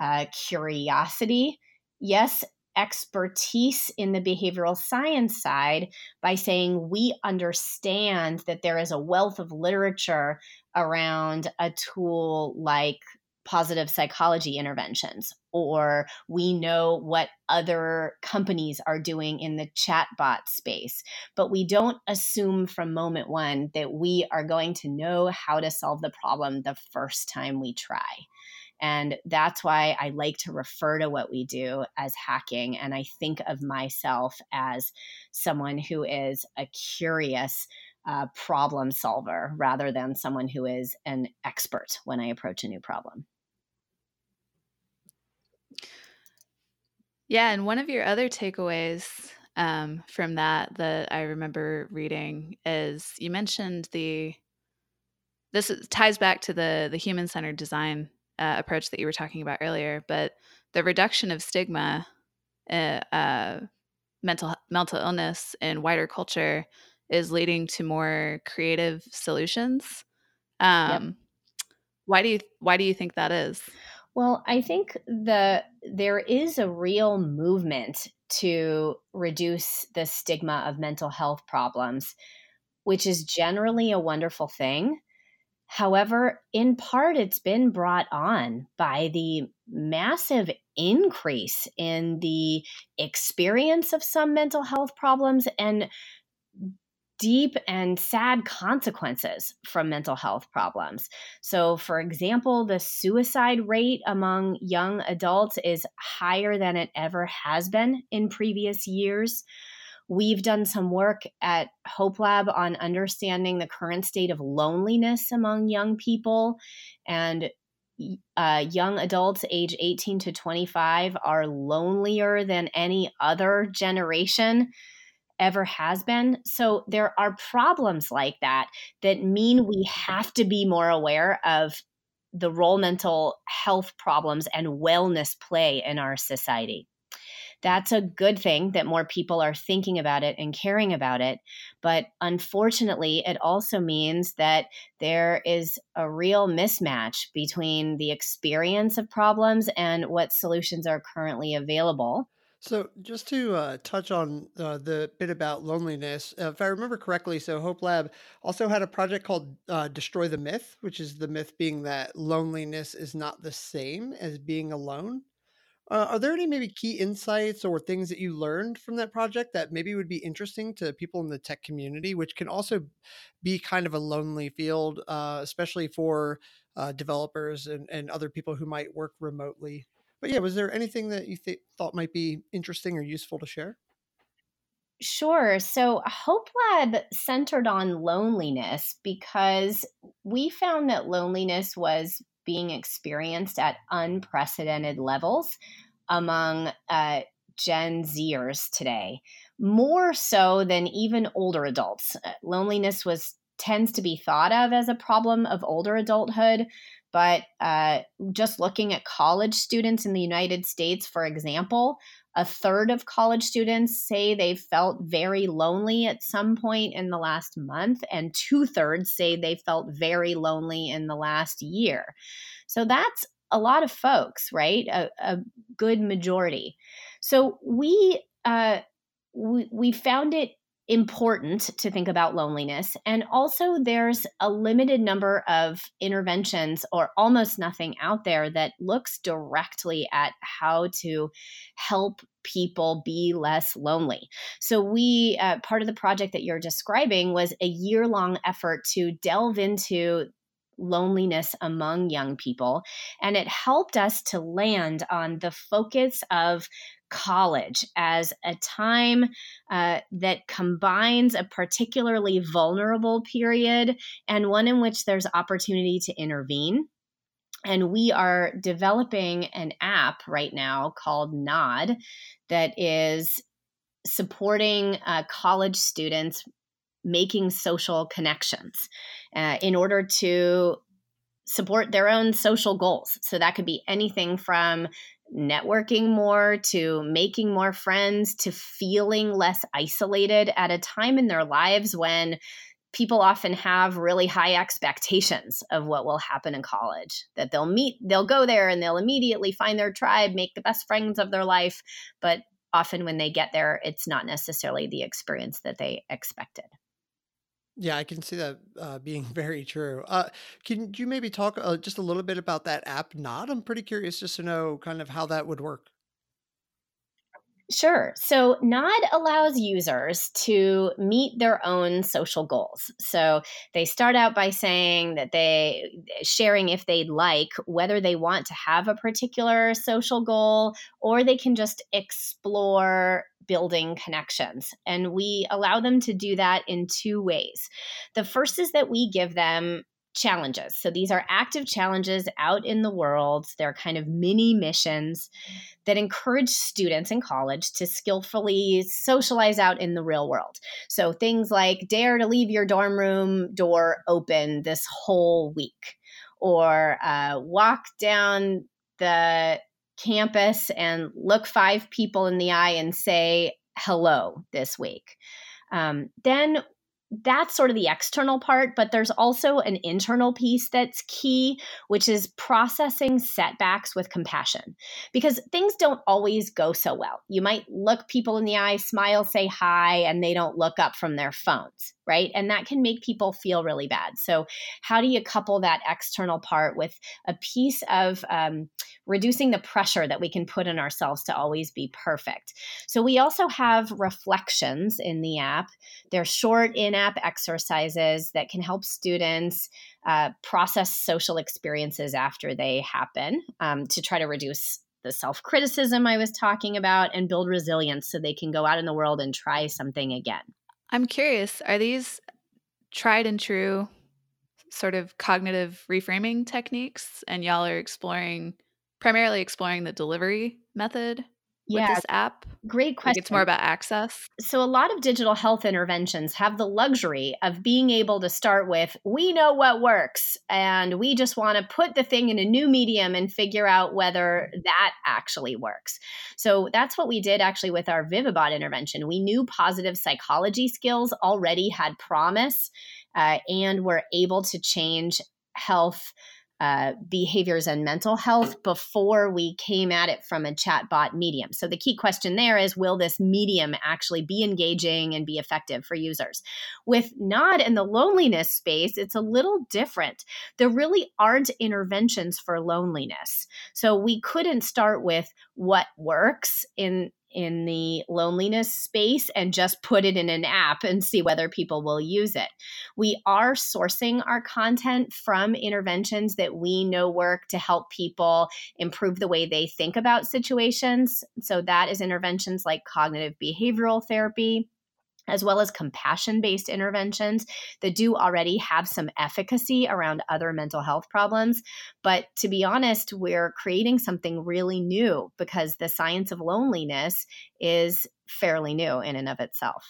uh, curiosity. Yes, expertise in the behavioral science side by saying we understand that there is a wealth of literature around a tool like positive psychology interventions or we know what other companies are doing in the chatbot space but we don't assume from moment one that we are going to know how to solve the problem the first time we try and that's why I like to refer to what we do as hacking. And I think of myself as someone who is a curious uh, problem solver rather than someone who is an expert when I approach a new problem. Yeah, and one of your other takeaways um, from that that I remember reading is you mentioned the this ties back to the the human centered design uh, approach that you were talking about earlier, but the reduction of stigma, uh, uh, mental mental illness in wider culture is leading to more creative solutions. Um, yep. Why do you why do you think that is? Well, I think the there is a real movement to reduce the stigma of mental health problems, which is generally a wonderful thing. However, in part, it's been brought on by the massive increase in the experience of some mental health problems and deep and sad consequences from mental health problems. So, for example, the suicide rate among young adults is higher than it ever has been in previous years. We've done some work at Hope Lab on understanding the current state of loneliness among young people. And uh, young adults age 18 to 25 are lonelier than any other generation ever has been. So there are problems like that that mean we have to be more aware of the role mental health problems and wellness play in our society that's a good thing that more people are thinking about it and caring about it. But unfortunately, it also means that there is a real mismatch between the experience of problems and what solutions are currently available. So, just to uh, touch on uh, the bit about loneliness, uh, if I remember correctly, so Hope Lab also had a project called uh, Destroy the Myth, which is the myth being that loneliness is not the same as being alone. Uh, are there any maybe key insights or things that you learned from that project that maybe would be interesting to people in the tech community, which can also be kind of a lonely field, uh, especially for developers and, and other people who might work remotely? But yeah, was there anything that you th- thought might be interesting or useful to share? Sure. So Hope Lab centered on loneliness because we found that loneliness was being experienced at unprecedented levels among uh, Gen Zers today, more so than even older adults. Loneliness was tends to be thought of as a problem of older adulthood, but uh, just looking at college students in the United States, for example, a third of college students say they felt very lonely at some point in the last month, and two thirds say they felt very lonely in the last year. So that's a lot of folks, right? A, a good majority. So we uh, we, we found it important to think about loneliness. And also, there's a limited number of interventions or almost nothing out there that looks directly at how to help people be less lonely. So, we, uh, part of the project that you're describing was a year long effort to delve into loneliness among young people. And it helped us to land on the focus of college as a time uh, that combines a particularly vulnerable period and one in which there's opportunity to intervene. And we are developing an app right now called Nod that is supporting uh, college students making social connections uh, in order to support their own social goals. So that could be anything from networking more to making more friends to feeling less isolated at a time in their lives when people often have really high expectations of what will happen in college. That they'll meet they'll go there and they'll immediately find their tribe make the best friends of their life but often when they get there it's not necessarily the experience that they expected yeah, I can see that uh, being very true. Uh, can you maybe talk uh, just a little bit about that app? Nod. I'm pretty curious just to know kind of how that would work. Sure. So Nod allows users to meet their own social goals. So they start out by saying that they sharing if they'd like whether they want to have a particular social goal or they can just explore building connections. And we allow them to do that in two ways. The first is that we give them challenges. So these are active challenges out in the world. They're kind of mini missions that encourage students in college to skillfully socialize out in the real world. So things like dare to leave your dorm room door open this whole week, or uh, walk down the campus and look five people in the eye and say hello this week. Um, then that's sort of the external part, but there's also an internal piece that's key, which is processing setbacks with compassion. Because things don't always go so well. You might look people in the eye, smile, say hi, and they don't look up from their phones right? And that can make people feel really bad. So, how do you couple that external part with a piece of um, reducing the pressure that we can put on ourselves to always be perfect? So, we also have reflections in the app. They're short in app exercises that can help students uh, process social experiences after they happen um, to try to reduce the self criticism I was talking about and build resilience so they can go out in the world and try something again. I'm curious, are these tried and true sort of cognitive reframing techniques and y'all are exploring primarily exploring the delivery method with this app? Great question. Like it's more about access. So, a lot of digital health interventions have the luxury of being able to start with, we know what works, and we just want to put the thing in a new medium and figure out whether that actually works. So, that's what we did actually with our Vivibot intervention. We knew positive psychology skills already had promise uh, and were able to change health uh, behaviors and mental health before we came at it from a chatbot medium. So the key question there is will this medium actually be engaging and be effective for users? With Nod and the loneliness space, it's a little different. There really aren't interventions for loneliness. So we couldn't start with what works in in the loneliness space and just put it in an app and see whether people will use it. We are sourcing our content from interventions that we know work to help people improve the way they think about situations. So that is interventions like cognitive behavioral therapy as well as compassion based interventions that do already have some efficacy around other mental health problems. But to be honest, we're creating something really new because the science of loneliness is fairly new in and of itself.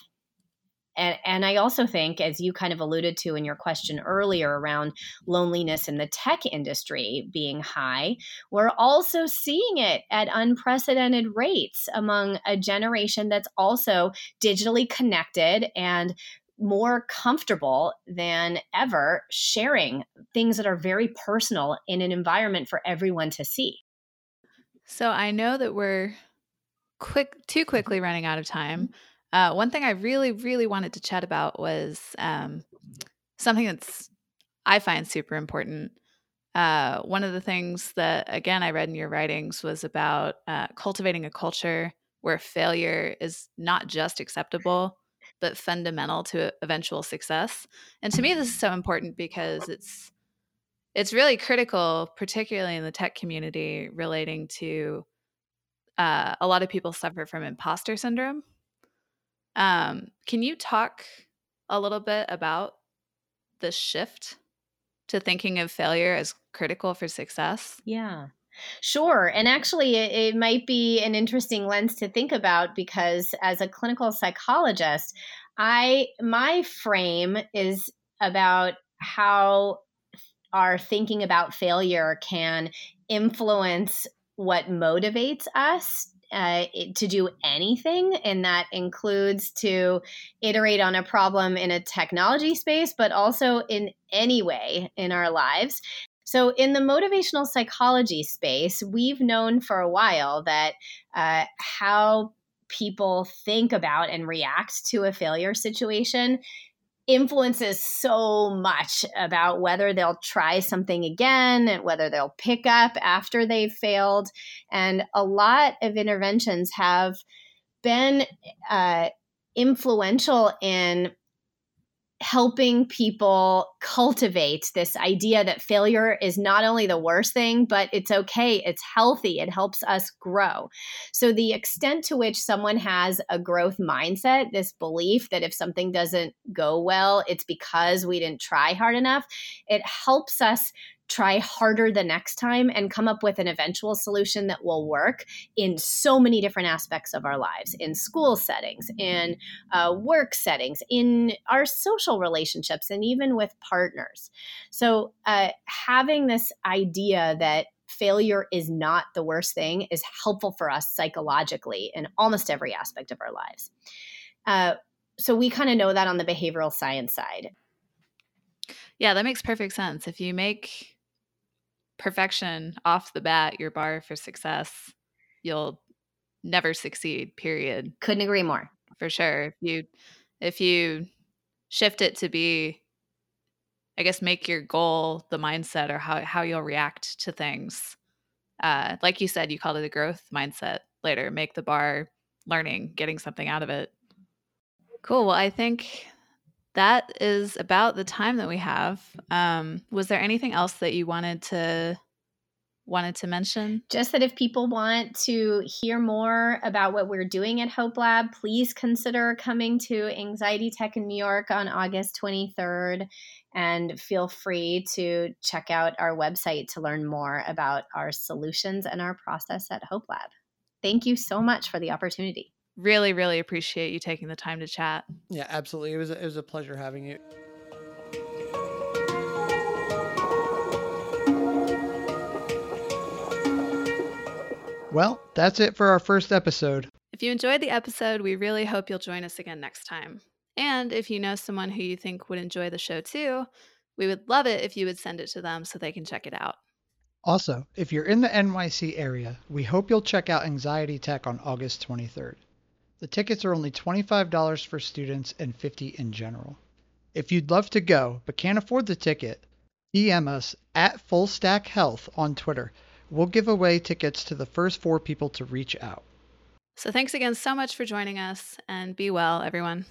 And, and I also think, as you kind of alluded to in your question earlier around loneliness in the tech industry being high, we're also seeing it at unprecedented rates among a generation that's also digitally connected and more comfortable than ever sharing things that are very personal in an environment for everyone to see. So I know that we're quick too quickly running out of time. Mm-hmm. Uh, one thing I really, really wanted to chat about was um, something that's I find super important. Uh, one of the things that, again, I read in your writings was about uh, cultivating a culture where failure is not just acceptable, but fundamental to eventual success. And to me, this is so important because it's it's really critical, particularly in the tech community, relating to uh, a lot of people suffer from imposter syndrome um, can you talk a little bit about the shift to thinking of failure as critical for success? Yeah. Sure. And actually, it, it, might be an interesting lens to think about because as a clinical psychologist, I my frame is about how our thinking about failure can influence what motivates us uh, to do anything, and that includes to iterate on a problem in a technology space, but also in any way in our lives. So, in the motivational psychology space, we've known for a while that uh, how people think about and react to a failure situation influences so much about whether they'll try something again and whether they'll pick up after they've failed. And a lot of interventions have been uh, influential in helping people cultivate this idea that failure is not only the worst thing, but it's okay, it's healthy, it helps us grow. So, the extent to which someone has a growth mindset, this belief that if something doesn't go well, it's because we didn't try hard enough, it helps us try harder the next time and come up with an eventual solution that will work in so many different aspects of our lives in school settings, in uh, work settings, in our social relationships, and even with partners. So, uh, having this idea that failure is not the worst thing is helpful for us psychologically in almost every aspect of our lives. Uh, so, we kind of know that on the behavioral science side. Yeah, that makes perfect sense. If you make perfection off the bat your bar for success, you'll never succeed, period. Couldn't agree more. For sure. If you if you shift it to be I guess make your goal the mindset or how how you'll react to things. Uh, like you said, you called it a growth mindset later. Make the bar learning, getting something out of it. Cool. Well, I think that is about the time that we have. Um, was there anything else that you wanted to wanted to mention? Just that if people want to hear more about what we're doing at Hope Lab, please consider coming to Anxiety Tech in New York on August 23rd. And feel free to check out our website to learn more about our solutions and our process at Hope Lab. Thank you so much for the opportunity really, really appreciate you taking the time to chat. Yeah, absolutely. It was a, it was a pleasure having you. Well, that's it for our first episode. If you enjoyed the episode, we really hope you'll join us again next time. And if you know someone who you think would enjoy the show too, we would love it if you would send it to them so they can check it out. Also, if you're in the NYC area, we hope you'll check out Anxiety Tech on August 23rd. The tickets are only $25 for students and 50 in general. If you'd love to go but can't afford the ticket, DM us at Full Stack Health on Twitter. We'll give away tickets to the first four people to reach out. So thanks again so much for joining us and be well, everyone.